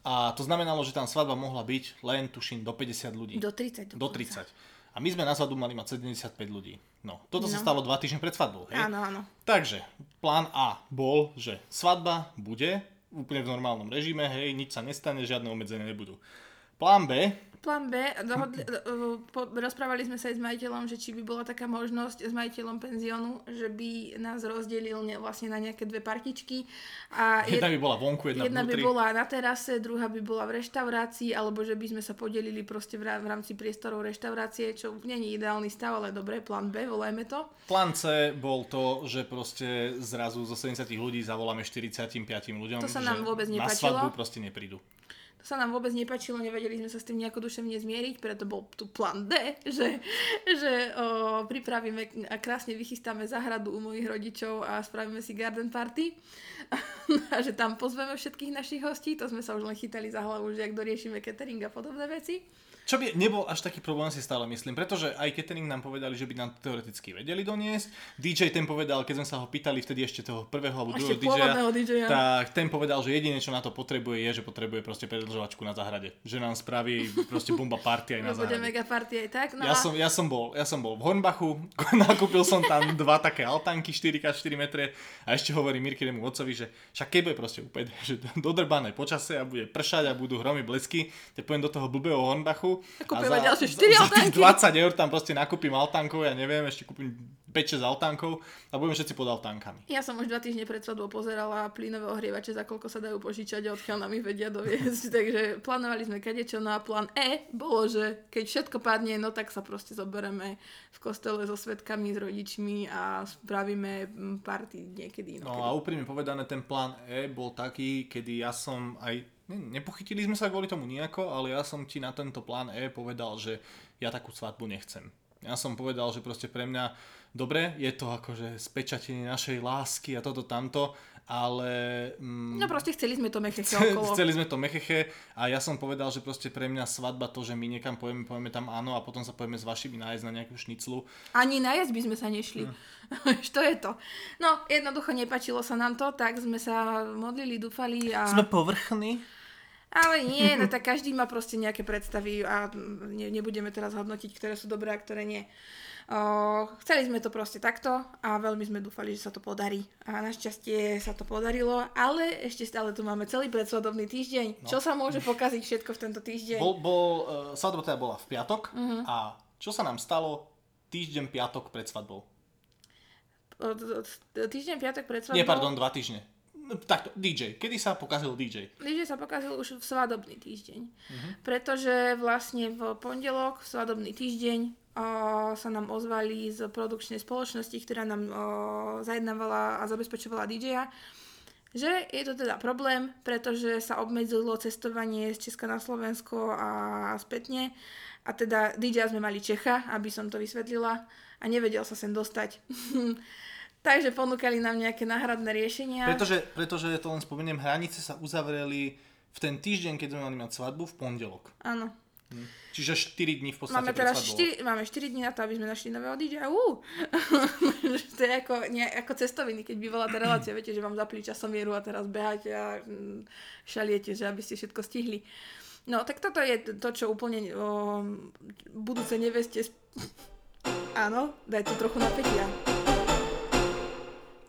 A to znamenalo, že tam svadba mohla byť len, tuším, do 50 ľudí. Do 30. Do 30. A my sme na svadbu mali mať 75 ľudí. No, toto no. sa stalo dva týždne pred svadbou, hej? Áno, áno. Takže, plán A bol, že svadba bude úplne v normálnom režime, hej, nič sa nestane, žiadne obmedzenia nebudú. Plán B plán B, dohodli, po, rozprávali sme sa aj s majiteľom, že či by bola taká možnosť s majiteľom penziónu, že by nás rozdelil ne, vlastne na nejaké dve partičky. A jedna jed, by bola vonku, jedna, jedna vnútri. by bola na terase, druhá by bola v reštaurácii, alebo že by sme sa podelili proste v, v rámci priestorov reštaurácie, čo nie je ideálny stav, ale dobre, plán B, volajme to. Plán C bol to, že proste zrazu zo 70 ľudí zavoláme 45 ľuďom, to sa nám vôbec na svadbu proste neprídu. Sa nám vôbec nepačilo, nevedeli sme sa s tým nejako duševne zmieriť, preto bol tu plán D, že, že o, pripravíme a krásne vychystáme záhradu u mojich rodičov a spravíme si garden party a že tam pozveme všetkých našich hostí, to sme sa už len chytali za hlavu, že ak doriešime catering a podobné veci. Čo by nebol až taký problém, si stále myslím, pretože aj catering nám povedali, že by nám teoreticky vedeli doniesť. DJ ten povedal, keď sme sa ho pýtali vtedy ešte toho prvého alebo druhého DJ, DJ tak ten povedal, že jediné, čo na to potrebuje, je, že potrebuje proste predlžovačku na záhrade. Že nám spraví proste bomba party aj na záhrade. Bude mega party aj tak. No ja, a... som, ja, som bol, ja som bol v Hornbachu, nakúpil som tam dva také altánky 4x4 metre a ešte hovorí Mirkinemu otcovi, že však keď bude proste úplne že dodrbané počasie a bude pršať a budú hromy blesky, tak poviem do toho blbého Hornbachu Kúpime ďalšie 4 altánky. Za 20 eur tam proste nakúpim altánkov, ja neviem, ešte kúpim 5-6 altánkov a budeme všetci pod altánkami. Ja som už dva týždne pred svadbou pozerala plynové ohrievače, za koľko sa dajú požičať a odkiaľ nám ich vedia doviesť. Takže plánovali sme kadečo, no a plán E bolo, že keď všetko padne, no tak sa proste zoberieme v kostele so svetkami, s rodičmi a spravíme party niekedy. No a úprimne povedané, ten plán E bol taký, kedy ja som aj nepochytili sme sa kvôli tomu nejako, ale ja som ti na tento plán E povedal, že ja takú svadbu nechcem. Ja som povedal, že proste pre mňa, dobre, je to akože spečatenie našej lásky a toto tamto, ale... Mm, no proste chceli sme to mecheche okolo. Chceli sme to mecheche a ja som povedal, že proste pre mňa svadba to, že my niekam pojeme, povieme tam áno a potom sa pojeme s vašimi nájsť na nejakú šniclu. Ani nájsť by sme sa nešli. Hm. to je to. No, jednoducho nepačilo sa nám to, tak sme sa modlili, dúfali a... Sme povrchní. Ale nie, no tak každý má proste nejaké predstavy a ne, nebudeme teraz hodnotiť, ktoré sú dobré a ktoré nie. O, chceli sme to proste takto a veľmi sme dúfali, že sa to podarí. A našťastie sa to podarilo, ale ešte stále tu máme celý predsvadobný týždeň. No. Čo sa môže pokaziť všetko v tento týždeň? Bol, bol uh, svadba teda bola v piatok uh-huh. a čo sa nám stalo týždeň piatok pred svadbou? Týždeň piatok pred svadbou? Nie, pardon, dva týždne takto, DJ. Kedy sa pokazil DJ? DJ sa pokazil už v svadobný týždeň. Uh-huh. Pretože vlastne v pondelok, v svadobný týždeň, o, sa nám ozvali z produkčnej spoločnosti, ktorá nám o, zajednávala a zabezpečovala DJ-a, že je to teda problém, pretože sa obmedzilo cestovanie z Česka na Slovensko a spätne. A teda DJ sme mali Čecha, aby som to vysvetlila, a nevedel sa sem dostať. Takže ponúkali nám nejaké náhradné riešenia. Pretože, pretože to len spomeniem, hranice sa uzavreli v ten týždeň, keď sme mali mať svadbu v pondelok. Áno. Čiže 4 dní v podstate Máme teraz svadbou. 4, máme 4 dní na to, aby sme našli nového DJ. Uh. to je ako, nie, ako cestoviny, keď bývala tá relácia, viete, že vám zapli časomieru a teraz beháte a mm, šaliete, že aby ste všetko stihli. No, tak toto je to, čo úplne o, budúce neveste... Áno, daj to trochu napätia.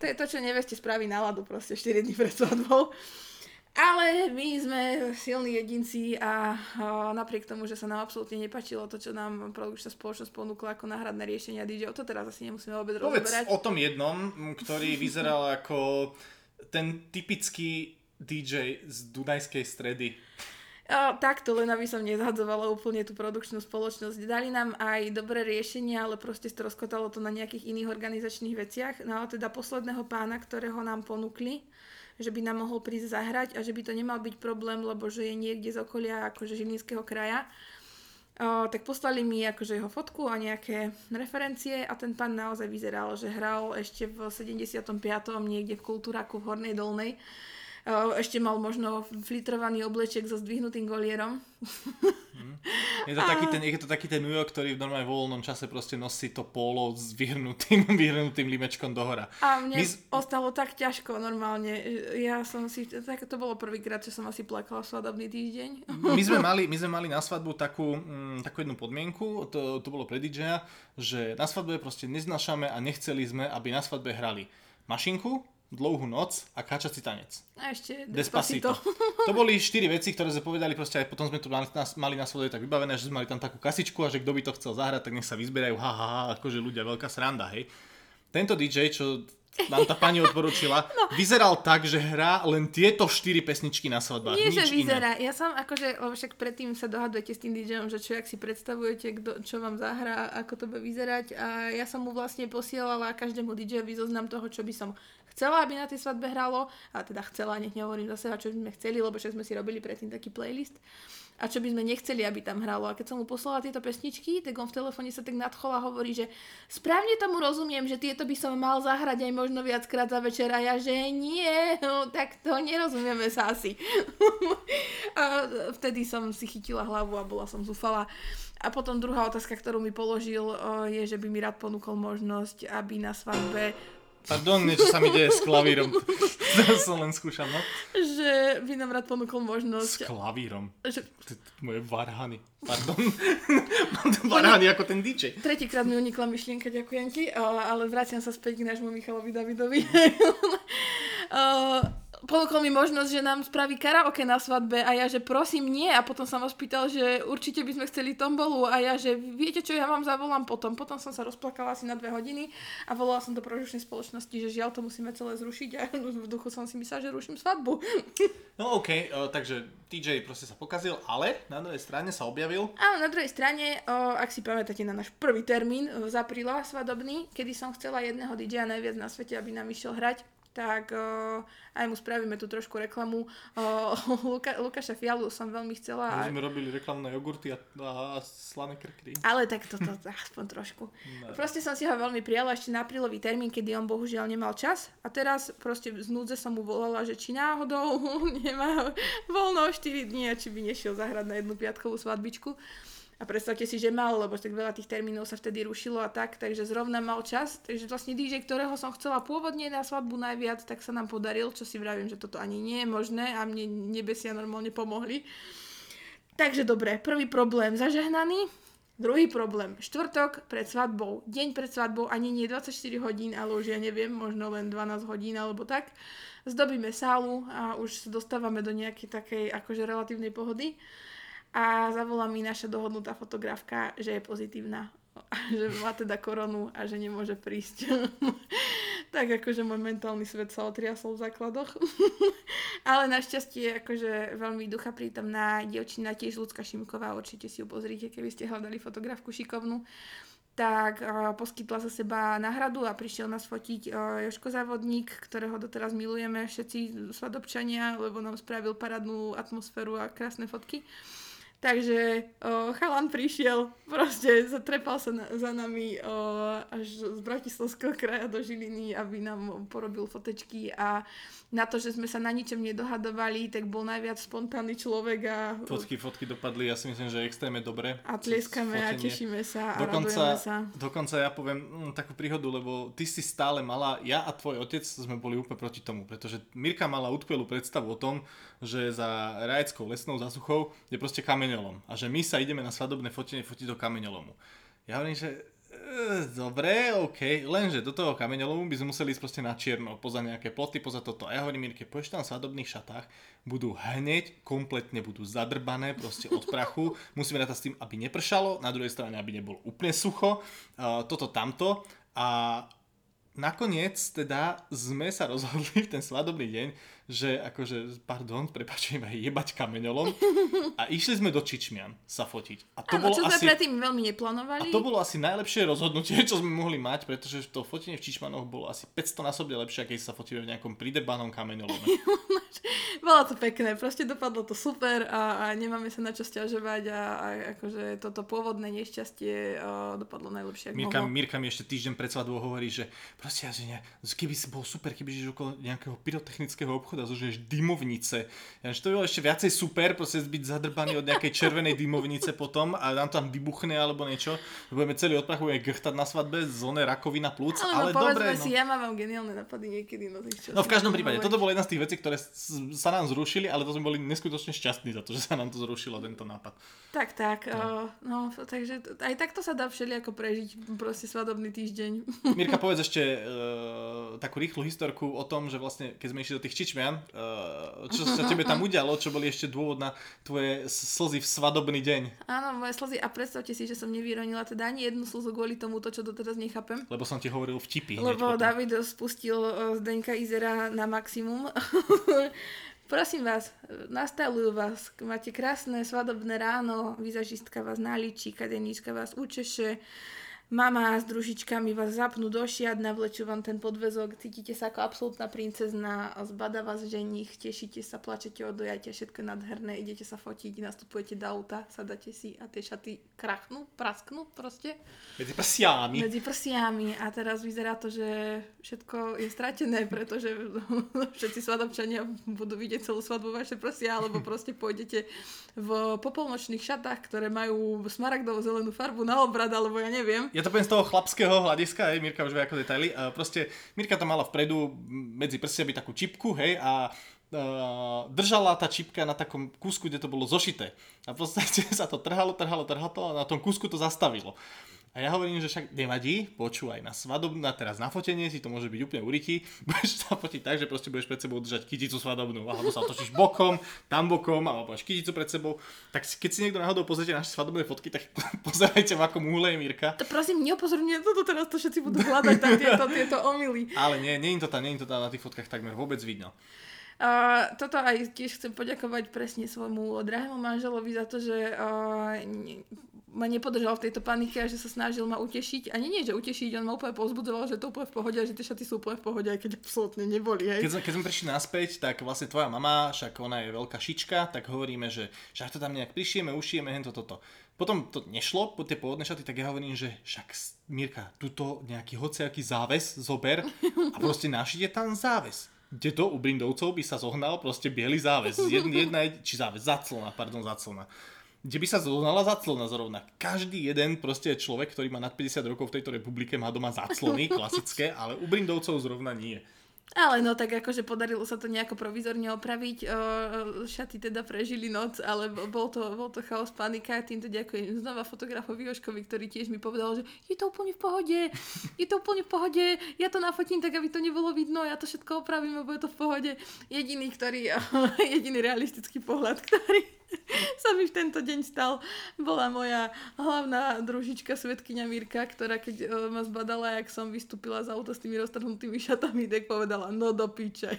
To je to, čo neveste spraví náladu proste 4 dní pred svadbou. Ale my sme silní jedinci a, napriek tomu, že sa nám absolútne nepačilo to, čo nám produkčná spoločnosť ponúkla ako náhradné riešenia DJ, to teraz asi nemusíme vôbec rozoberať. o tom jednom, ktorý vyzeral ako ten typický DJ z Dunajskej stredy. O, takto, len aby som nezhadzovala úplne tú produkčnú spoločnosť. Dali nám aj dobré riešenia, ale proste stroskotalo to na nejakých iných organizačných veciach. No a teda posledného pána, ktorého nám ponúkli, že by nám mohol prísť zahrať a že by to nemal byť problém, lebo že je niekde z okolia akože Žilinského kraja. O, tak poslali mi akože jeho fotku a nejaké referencie a ten pán naozaj vyzeral, že hral ešte v 75. niekde v Kultúraku v Hornej Dolnej. Ešte mal možno flitrovaný obleček so zdvihnutým golierom. Je to, taký ten, je to taký ten New York, ktorý v normálne voľnom čase proste nosí to polo s vyhrnutým, vyhrnutým limečkom dohora. A mne My ostalo tak ťažko normálne. Ja som si, tak to bolo prvýkrát, čo som asi plakala svadobný týždeň. My sme mali, my sme mali na svadbu takú, mm, takú jednu podmienku, to, to bolo pre DJ, že na svadbe proste neznašame a nechceli sme, aby na svadbe hrali mašinku, dlouhú noc a káčací tanec. A ešte Despacito. Despacito. To boli štyri veci, ktoré sme povedali, proste aj potom sme to mali, nás, mali na svadbe tak vybavené, že sme mali tam takú kasičku a že kto by to chcel zahrať, tak nech sa vyzberajú, ha, ha, ha, akože ľudia, veľká sranda, hej. Tento DJ, čo nám tá pani odporúčila, no. vyzeral tak, že hrá len tieto štyri pesničky na svadbách. Nie, nič že iné. vyzerá. Ja som akože, však predtým sa dohadujete s tým DJom, že čo, jak si predstavujete, kdo, čo vám zahrá, ako to bude vyzerať. A ja som mu vlastne posielala každému DJovi zoznam toho, čo by som chcela, aby na tej svadbe hralo. A teda chcela, nech nehovorím zase, čo by sme chceli, lebo však sme si robili predtým taký playlist. A čo by sme nechceli, aby tam hralo. A keď som mu poslala tieto pesničky, tak on v telefóne sa tak nadchol a hovorí, že správne tomu rozumiem, že tieto by som mal zahrať aj možno viackrát za večer. A ja, že nie, no, tak to nerozumieme sa asi. a vtedy som si chytila hlavu a bola som zúfala. A potom druhá otázka, ktorú mi položil, o, je, že by mi rád ponúkol možnosť, aby na svadbe Pardon, niečo sa mi deje s klavírom. to som len skúšam, no. že rád ponúkol S možnosť, klavírom. že Moje varhany. Pardon. varhany ako ten DJ. Tretíkrát mi unikla myšlienka, ďakujem ti, ale, ale vraciam sa späť k nášmu Michalovi Davidovi. Ponúkol mi možnosť, že nám spraví karaoke na svadbe a ja, že prosím nie a potom som vás pýtal, že určite by sme chceli tombolu a ja, že viete čo, ja vám zavolám potom. Potom som sa rozplakala asi na dve hodiny a volala som do produčnej spoločnosti, že žiaľ to musíme celé zrušiť a v duchu som si myslela, že ruším svadbu. No OK, uh, takže DJ proste sa pokazil, ale na druhej strane sa objavil. A na druhej strane, o, ak si pamätáte na náš prvý termín o, z apríla svadobný, kedy som chcela jedného DJ najviac na svete, aby nám išiel hrať, tak o, aj mu spravíme tu trošku reklamu. O, Luka, Lukáša Fialu som veľmi chcela. My A, sme robili reklamné jogurty a, a slané krkry. ale tak toto, aspoň trošku. No. Proste som si ho veľmi prijala ešte na aprílový termín, kedy on bohužiaľ nemal čas. A teraz proste z núdze som mu volala, že či náhodou nemá voľno 4 dní a či by nešiel zahrať na jednu piatkovú svadbičku. A predstavte si, že mal, lebo tak veľa tých termínov sa vtedy rušilo a tak, takže zrovna mal čas. Takže vlastne DJ, ktorého som chcela pôvodne na svadbu najviac, tak sa nám podaril, čo si vravím, že toto ani nie je možné a mne nebesia normálne pomohli. Takže dobre, prvý problém zažehnaný, druhý problém štvrtok pred svadbou, deň pred svadbou, ani nie 24 hodín, ale už ja neviem, možno len 12 hodín alebo tak. Zdobíme sálu a už sa dostávame do nejakej takej akože relatívnej pohody a zavolá mi naša dohodnutá fotografka, že je pozitívna, že má teda koronu a že nemôže prísť. tak akože môj mentálny svet sa otriasol v základoch. Ale našťastie akože veľmi ducha prítomná dievčina, tiež Ľudská Šimková, určite si ju pozrite, keby ste hľadali fotografku šikovnú tak uh, poskytla za seba náhradu a prišiel nás fotiť uh, Joško Závodník, ktorého doteraz milujeme všetci svadobčania, lebo nám spravil parádnu atmosféru a krásne fotky. Takže o, chalan prišiel, proste zatrepal sa na, za nami o, až z Bratislavského kraja do Žiliny, aby nám porobil fotečky a na to, že sme sa na ničom nedohadovali, tak bol najviac spontánny človek a... Fotky, fotky dopadli, ja si myslím, že extrémne dobre. A tlieskame a tešíme sa a dokonca, sa. Dokonca ja poviem mm, takú príhodu, lebo ty si stále mala, ja a tvoj otec sme boli úplne proti tomu, pretože Mirka mala utkvelú predstavu o tom, že za rajeckou lesnou zasuchou je proste kameňolom a že my sa ideme na svadobné fotenie fotiť do kameňolomu. Ja hovorím, že E, dobre, OK, lenže do toho kameňolomu by sme museli ísť proste na čierno, poza nejaké ploty, poza toto. A ja hovorím Mirke, poďš tam v svadobných šatách, budú hneď, kompletne budú zadrbané, proste od prachu. Musíme rátať s tým, aby nepršalo, na druhej strane, aby nebolo úplne sucho, uh, toto, tamto. A nakoniec teda sme sa rozhodli v ten svadobný deň, že akože, pardon, aj jebať kameňolom a išli sme do Čičmian sa fotiť. A to Áno, bolo čo asi, sme predtým veľmi neplánovali. A to bolo asi najlepšie rozhodnutie, čo sme mohli mať, pretože to fotenie v Čičmanoch bolo asi 500 násobne lepšie, keď sa fotíme v nejakom pridebanom kameňolome. bolo to pekné, proste dopadlo to super a, a nemáme sa na čo stiažovať a, a akože toto pôvodné nešťastie a dopadlo najlepšie, Mirka, Mirka mi ešte týždeň pred svadbou hovorí, že proste, že ne, keby si bol super, keby žiješ okolo nejakého pyrotechnického obchodu, obchod a zožiješ dymovnice. Ja, že to by bolo ešte viacej super, proste byť zadrbaný od nejakej červenej dymovnice potom a nám tam vybuchne alebo niečo. Budeme celý odprach, budeme grchtať na svadbe, zóne rakovina plúc, ale, ale dobre. No. si, ja mám geniálne napady niekedy. No, no v každom prípade, toto bolo jedna z tých vecí, ktoré sa nám zrušili, ale to sme boli neskutočne šťastní za to, že sa nám to zrušilo, tento nápad. Tak, tak. No, no takže aj takto sa dá všelijako prežiť proste svadobný týždeň. Mirka, povedz ešte uh, takú rýchlu historku o tom, že vlastne, keď sme išli do tých čičmi Damian, uh, čo sa tebe tam udialo, čo boli ešte dôvod na tvoje slzy v svadobný deň. Áno, moje slzy a predstavte si, že som nevyronila teda ani jednu slzu kvôli tomu, to, čo doteraz nechápem. Lebo som ti hovoril vtipy. Lebo David spustil uh, Zdenka Izera na maximum. Prosím vás, nastavujú vás, máte krásne svadobné ráno, vizažistka vás naličí, kadenička vás učeše, mama s družičkami vás zapnú do šiat, navlečú vám ten podvezok, cítite sa ako absolútna princezna, zbada vás ženich, tešíte sa, plačete od dojatia, všetko nadherné, idete sa fotiť, nastupujete do auta, sadáte si a tie šaty krachnú, prasknú proste. Medzi prsiami. Medzi prsiami a teraz vyzerá to, že všetko je stratené, pretože všetci svadobčania budú vidieť celú svadbu vaše prsia, alebo proste pôjdete v popolnočných šatách, ktoré majú smaragdovo zelenú farbu na obrad, alebo ja neviem. Ja ja to poviem z toho chlapského hľadiska, hej, Mirka už vie ako detaily. Uh, proste Mirka tam mala vpredu medzi prstiami takú čipku, hej, a držala tá čipka na takom kúsku, kde to bolo zošité. A proste sa to trhalo, trhalo, trhalo a na tom kúsku to zastavilo. A ja hovorím, že však nevadí, počúvaj, na svadobnú, teraz na fotenie si to môže byť úplne urytí, budeš sa fotiť tak, že proste budeš pred sebou držať kyticu svadobnú, alebo sa otočíš bokom, tam bokom, alebo máš kyticu pred sebou. Tak keď si niekto náhodou pozrite naše svadobné fotky, tak pozerajte v akom úhle je Mirka. To prosím, neopozorňujem toto teraz, to všetci budú hľadať tam tieto, tieto omily. Ale nie, nie je to tam, nie je to tam na tých fotkách takmer vôbec vidno. Uh, toto aj tiež chcem poďakovať presne svojmu drahému manželovi za to, že ma nepodržal v tejto panike a že sa snažil ma utešiť. Ani nie, že utešiť, on ma úplne pozbudzoval, že to úplne v pohode a že tie šaty sú úplne v pohode, aj keď absolútne neboli. Hej. Keď, keď sme prišli naspäť, tak vlastne tvoja mama, však ona je veľká šička, tak hovoríme, že však to tam nejak prišieme, ušijeme, hento toto. Potom to nešlo, po tie pôvodné šaty, tak ja hovorím, že však Mirka, tuto nejaký hociaký záves zober a proste našite tam záves. Kde to u Brindovcov by sa zohnal proste biely záves. Jedna, jedna, či záves, zaclona, pardon, zaclona kde by sa zohnala zaclona zrovna. Každý jeden proste človek, ktorý má nad 50 rokov v tejto republike, má doma zaclony klasické, ale u Brindovcov zrovna nie. Ale no tak akože podarilo sa to nejako provizorne opraviť. Šaty teda prežili noc, ale bol to, bol to chaos, panika. Týmto ďakujem znova fotografovi Joškovi, ktorý tiež mi povedal, že je to úplne v pohode, je to úplne v pohode, ja to nafotím tak, aby to nebolo vidno, ja to všetko opravím, lebo je to v pohode. Jediný, ktorý, jediný realistický pohľad, ktorý sa mi v tento deň stal, bola moja hlavná družička Svetkyňa Mirka, ktorá keď uh, ma zbadala, jak som vystúpila z auta s tými roztrhnutými šatami, tak povedala, no do piče.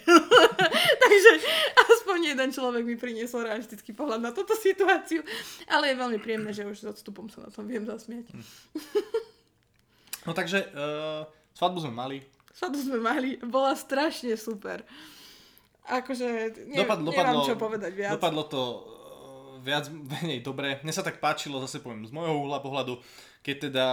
Takže aspoň jeden človek mi priniesol realistický pohľad na túto situáciu, ale je veľmi príjemné, že už s odstupom sa na tom viem zasmiať. no takže, uh, svadbu sme mali. Svadbu sme mali, bola strašne super. Akože, ne, dopadlo, nemám čo povedať viac. Dopadlo to viac menej dobre. Mne sa tak páčilo, zase poviem, z môjho uhla pohľadu, keď teda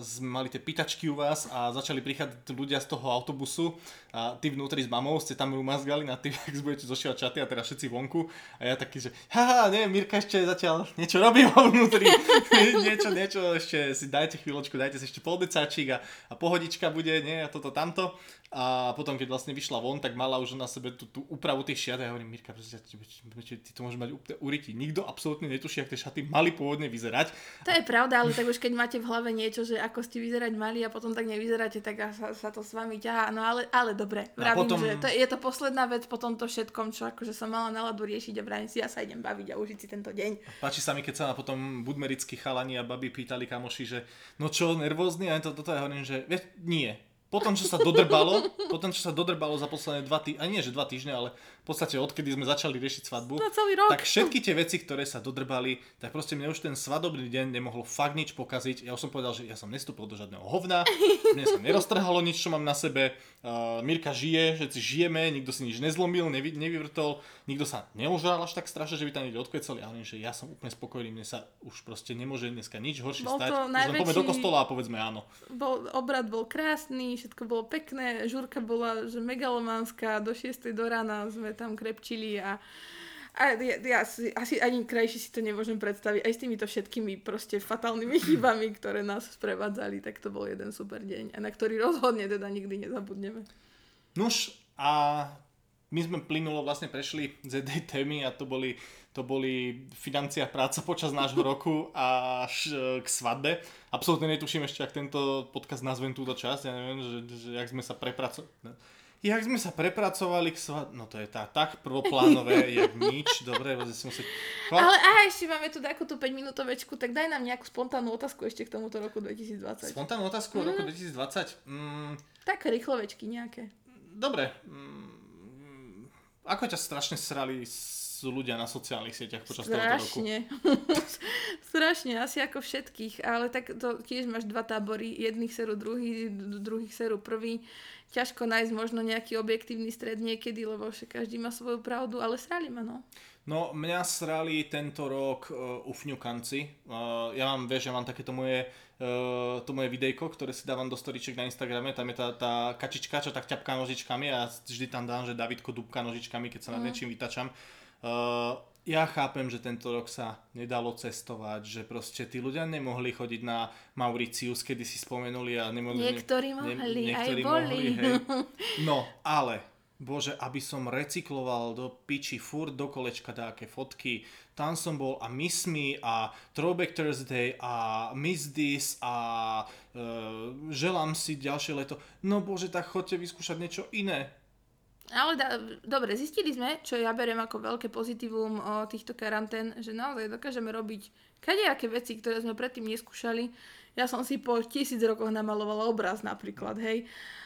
sme mali tie pitačky u vás a začali prichádzať ľudia z toho autobusu a ty vnútri s mamou ste tam rumazgali na tým, ak budete zošievať čaty a teraz všetci vonku a ja taký, že haha, nie, Mirka ešte zatiaľ niečo robí vnútri, niečo, niečo, ešte si dajte chvíľočku, dajte si ešte poldecáčik a, a pohodička bude, nie, a toto tamto a potom, keď vlastne vyšla von, tak mala už na sebe tú, tú úpravu tých šiat a ja hovorím, Mirka, prosím, ty to môžeš mať uriti. Nikto absolútne netuší, ak tie šaty mali pôvodne vyzerať. To je pravda, ale tak už keď máte v hlave niečo, že ako ste vyzerať mali a potom tak nevyzeráte, tak sa, sa to s vami ťahá. No ale, ale dobre, vravím, potom... že to, je to posledná vec po tomto všetkom, čo akože som mala náladu riešiť a vravím si, ja sa idem baviť a užiť si tento deň. Páči sa mi, keď sa ma potom budmerickí chalani a baby pýtali kamoši, že no čo, nervózny? A to, toto ja hovorím, že nie potom, čo sa dodrbalo, potom, čo sa dodrbalo za posledné dva týždne, a nie že dva týždne, ale v podstate odkedy sme začali riešiť svadbu, no, celý rok. tak všetky tie veci, ktoré sa dodrbali, tak proste mne už ten svadobný deň nemohlo fakt nič pokaziť. Ja už som povedal, že ja som nestúpil do žiadneho hovna, mne sa neroztrhalo nič, čo mám na sebe. Uh, Mirka žije, všetci žijeme, nikto si nič nezlomil, nevy, nevyvrtol, nikto sa neužral až tak strašne, že by tam niekde odkvecali. A hovorím, že ja som úplne spokojný, mne sa už proste nemôže dneska nič horšie bol stať. Najväčší... Len do kostola a povedzme áno. Bol, obrad bol krásny, všetko bolo pekné, žurka bola že megalománska, do 6 do rána sme tam krepčili a, a ja, ja si, asi ani krajšie si to nemôžem predstaviť. Aj s týmito všetkými proste fatálnymi chybami, ktoré nás sprevádzali, tak to bol jeden super deň a na ktorý rozhodne teda nikdy nezabudneme. Nuž a my sme plynulo vlastne prešli z jednej témy a to boli, to boli financia práca počas nášho roku až k svadbe. Absolútne netuším ešte, ak tento podcast nazvem túto časť, ja neviem, že, že jak sme sa prepracovali Jak sme sa prepracovali k svadbe, no to je tá, tak prvoplánové, jak nič, dobre, si musieť... Chval... Ale aha, ešte máme tu takú tú 5 minútovečku, tak daj nám nejakú spontánnu otázku ešte k tomuto roku 2020. Spontánnu otázku mm. roku 2020? Mm. Také rýchlovečky nejaké. Dobre. Mm. Ako ťa strašne srali ľudia na sociálnych sieťach počas Strašne. tohoto roku? Strašne, asi ako všetkých, ale tak to tiež máš dva tábory, jedných seru druhý, druhých seru prvý ťažko nájsť možno nejaký objektívny stred niekedy, lebo však každý má svoju pravdu, ale srali ma, no. No, mňa srali tento rok uh, ufňukanci. Uh, ja mám, vieš, ja mám takéto moje, uh, to moje videjko, ktoré si dávam do storiček na Instagrame, tam je tá, tá kačička, čo tak ťapká nožičkami a vždy tam dám, že Davidko dúbka nožičkami, keď sa nad mm. niečím vytačam. Uh, ja chápem, že tento rok sa nedalo cestovať, že proste tí ľudia nemohli chodiť na Mauricius, kedy si spomenuli a nemohli... Niektorí mohli, ne, niektorí aj boli. Mohli, hej. No, ale, bože, aby som recykloval do piči furt do kolečka také fotky, tam som bol a Miss Me a Throwback Thursday a Miss This a uh, želám si ďalšie leto. No bože, tak chodte vyskúšať niečo iné ale da, dobre, zistili sme, čo ja beriem ako veľké pozitívum o týchto karantén, že naozaj dokážeme robiť kadejaké veci, ktoré sme predtým neskúšali. Ja som si po tisíc rokoch namalovala obraz napríklad, hej.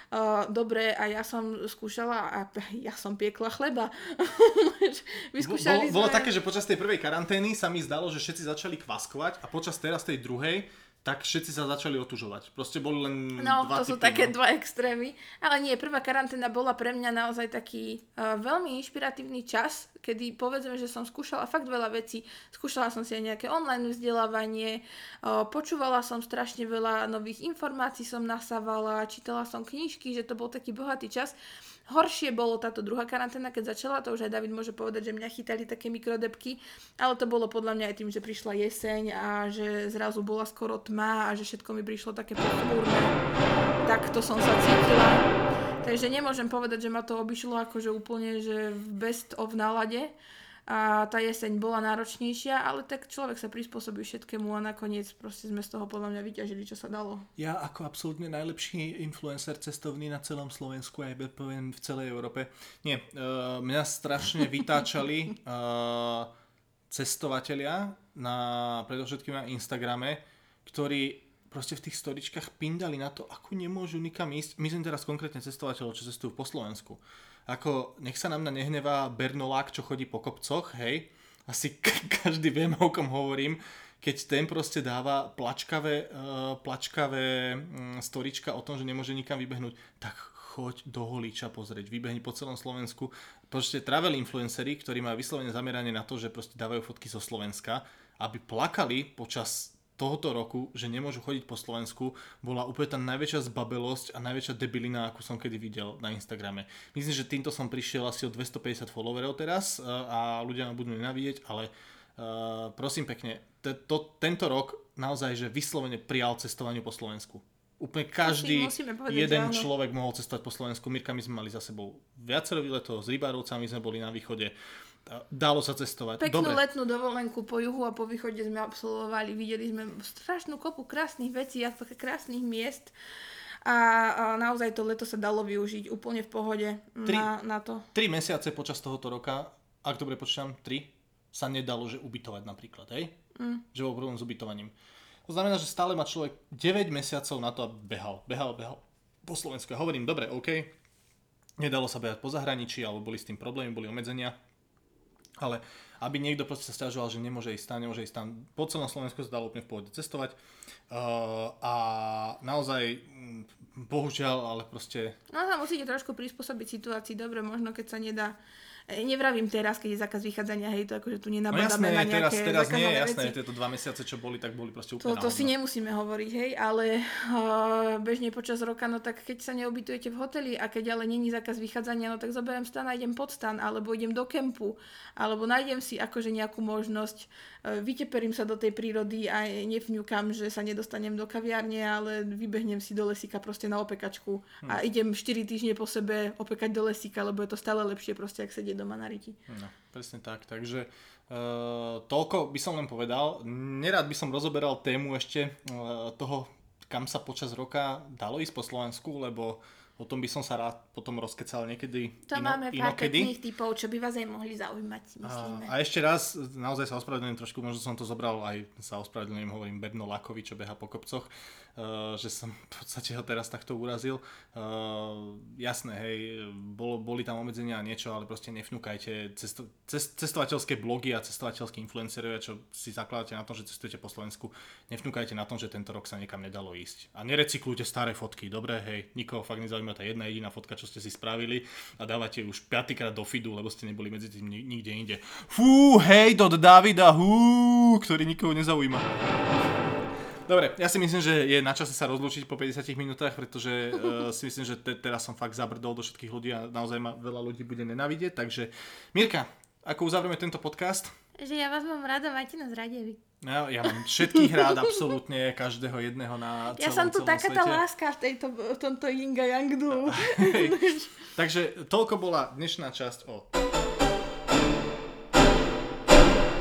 Uh, dobre, a ja som skúšala a ja som piekla chleba. Vyskúšali bolo, sme... bolo také, že počas tej prvej karantény sa mi zdalo, že všetci začali kvaskovať a počas teraz tej druhej tak všetci sa začali otužovať. Proste boli len No, dva to typy, sú také no. dva extrémy. Ale nie, prvá karanténa bola pre mňa naozaj taký uh, veľmi inšpiratívny čas, kedy povedzme, že som skúšala fakt veľa vecí. Skúšala som si aj nejaké online vzdelávanie, počúvala som strašne veľa nových informácií som nasávala, čítala som knižky, že to bol taký bohatý čas. Horšie bolo táto druhá karanténa, keď začala, to už aj David môže povedať, že mňa chytali také mikrodebky, ale to bolo podľa mňa aj tým, že prišla jeseň a že zrazu bola skoro tma a že všetko mi prišlo také pochmúrne. to som sa cítila. Takže nemôžem povedať, že ma to obišlo akože úplne, že best of nálade a tá jeseň bola náročnejšia, ale tak človek sa prispôsobí všetkému a nakoniec proste sme z toho podľa mňa vyťažili, čo sa dalo. Ja ako absolútne najlepší influencer cestovný na celom Slovensku aj poviem v celej Európe. Nie, uh, mňa strašne vytáčali uh, cestovatelia na, predovšetkým na Instagrame, ktorí proste v tých storičkách pindali na to, ako nemôžu nikam ísť. Myslím teraz konkrétne cestovateľov, čo cestujú po Slovensku ako nech sa nám na nehnevá Bernolák, čo chodí po kopcoch, hej, asi každý vie, o kom hovorím, keď ten proste dáva plačkavé, uh, plačkavé um, storička o tom, že nemôže nikam vybehnúť, tak choď do Holíča pozrieť, vybehni po celom Slovensku. Proste travel influenceri, ktorí majú vyslovene zameranie na to, že proste dávajú fotky zo Slovenska, aby plakali počas tohoto roku, že nemôžu chodiť po Slovensku, bola úplne tá najväčšia zbabelosť a najväčšia debilina, akú som kedy videl na Instagrame. Myslím, že týmto som prišiel asi o 250 followerov teraz e, a ľudia ma budú nenávidieť, ale uh, prosím pekne, te, to, tento rok naozaj, že vyslovene prijal cestovaniu po Slovensku. Úplne každý povedať, jeden človek mohol cestovať po Slovensku. Mirka, my sme mali za sebou viacero výletov, s rybárovcami sme boli na východe dalo sa cestovať. Peknú Dobre. letnú dovolenku po juhu a po východe sme absolvovali. Videli sme strašnú kopu krásnych vecí a krásnych miest. A, a naozaj to leto sa dalo využiť úplne v pohode tri, na, na to. Tri mesiace počas tohoto roka, ak dobre počítam, tri, sa nedalo že ubytovať napríklad, hej? Mm. Že bol problém s ubytovaním. To znamená, že stále má človek 9 mesiacov na to, aby behal. Behal, behal po Slovensku. Hovorím, dobre, OK, nedalo sa behať po zahraničí, alebo boli s tým problémy, boli obmedzenia ale aby niekto proste sa stiažoval, že nemôže ísť tam, nemôže ísť tam. Po celom Slovensku sa dalo úplne v pohode cestovať. Uh, a naozaj, mm, bohužiaľ, ale proste... No a musíte trošku prispôsobiť situácii. Dobre, možno keď sa nedá nevravím teraz, keď je zákaz vychádzania, hej, to akože tu nenabadáme no jasné, na nejaké teraz, teraz nie, jasné, tieto dva mesiace, čo boli, tak boli proste úplne To, to si nemusíme hovoriť, hej, ale uh, bežne počas roka, no tak keď sa neobytujete v hoteli a keď ale není zákaz vychádzania, no tak zoberiem stan a idem pod stan, alebo idem do kempu, alebo nájdem si akože nejakú možnosť, vyteperím sa do tej prírody a nevňukam, že sa nedostanem do kaviárne, ale vybehnem si do lesíka proste na opekačku hm. a idem 4 týždne po sebe opekať do lesíka, lebo je to stále lepšie proste, ak sedieť doma na riti. No, presne tak. Takže uh, toľko by som len povedal. Nerad by som rozoberal tému ešte uh, toho, kam sa počas roka dalo ísť po Slovensku, lebo O tom by som sa rád potom rozkecal niekedy To ino, máme pár pekných typov, čo by vás aj mohli zaujímať, myslíme. A, a ešte raz, naozaj sa ospravedlňujem trošku, možno som to zobral, aj sa ospravedlňujem, hovorím Berno Lakovi, čo beha po kopcoch. Uh, že som v podstate ho teraz takto urazil. Uh, jasné, hej, bolo, boli tam obmedzenia a niečo, ale proste nefňukajte cesto, cest, cestovateľské blogy a cestovateľské influencerovia, čo si zakladáte na tom, že cestujete po Slovensku, nefňukajte na tom, že tento rok sa niekam nedalo ísť. A nerecyklujte staré fotky, dobre, hej, nikoho fakt nezaujíma tá jedna jediná fotka, čo ste si spravili a dávate už piatýkrát do feedu, lebo ste neboli medzi tým nikde inde. Fú, hej, od Davida, hú, ktorý nikoho nezaujíma. Dobre, ja si myslím, že je na čase sa rozlúčiť po 50 minútach, pretože uh, si myslím, že te, teraz som fakt zabrdol do všetkých ľudí a naozaj ma veľa ľudí bude nenávidieť. Takže Mirka, ako uzavrieme tento podcast? Že ja vás mám rada, máte nás radi. Ja, ja mám všetkých rád, absolútne, každého jedného na celom, Ja som tu taká tá láska v, tejto, v tomto Yinga Yangdu. Takže toľko bola dnešná časť o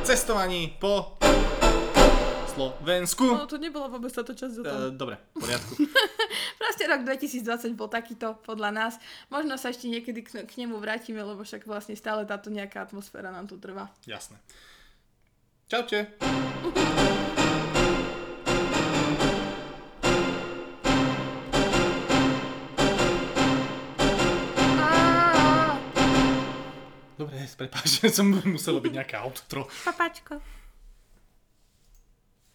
cestovaní po Slovensku. No to nebola vôbec táto časť o tom. Uh, dobre, v poriadku. Proste rok 2020 bol takýto podľa nás. Možno sa ešte niekedy k, k nemu vrátime, lebo však vlastne stále táto nejaká atmosféra nám tu trvá. Jasné. Čaute. Dobre, prepáč, som muselo byť nejaké outro. Papačko.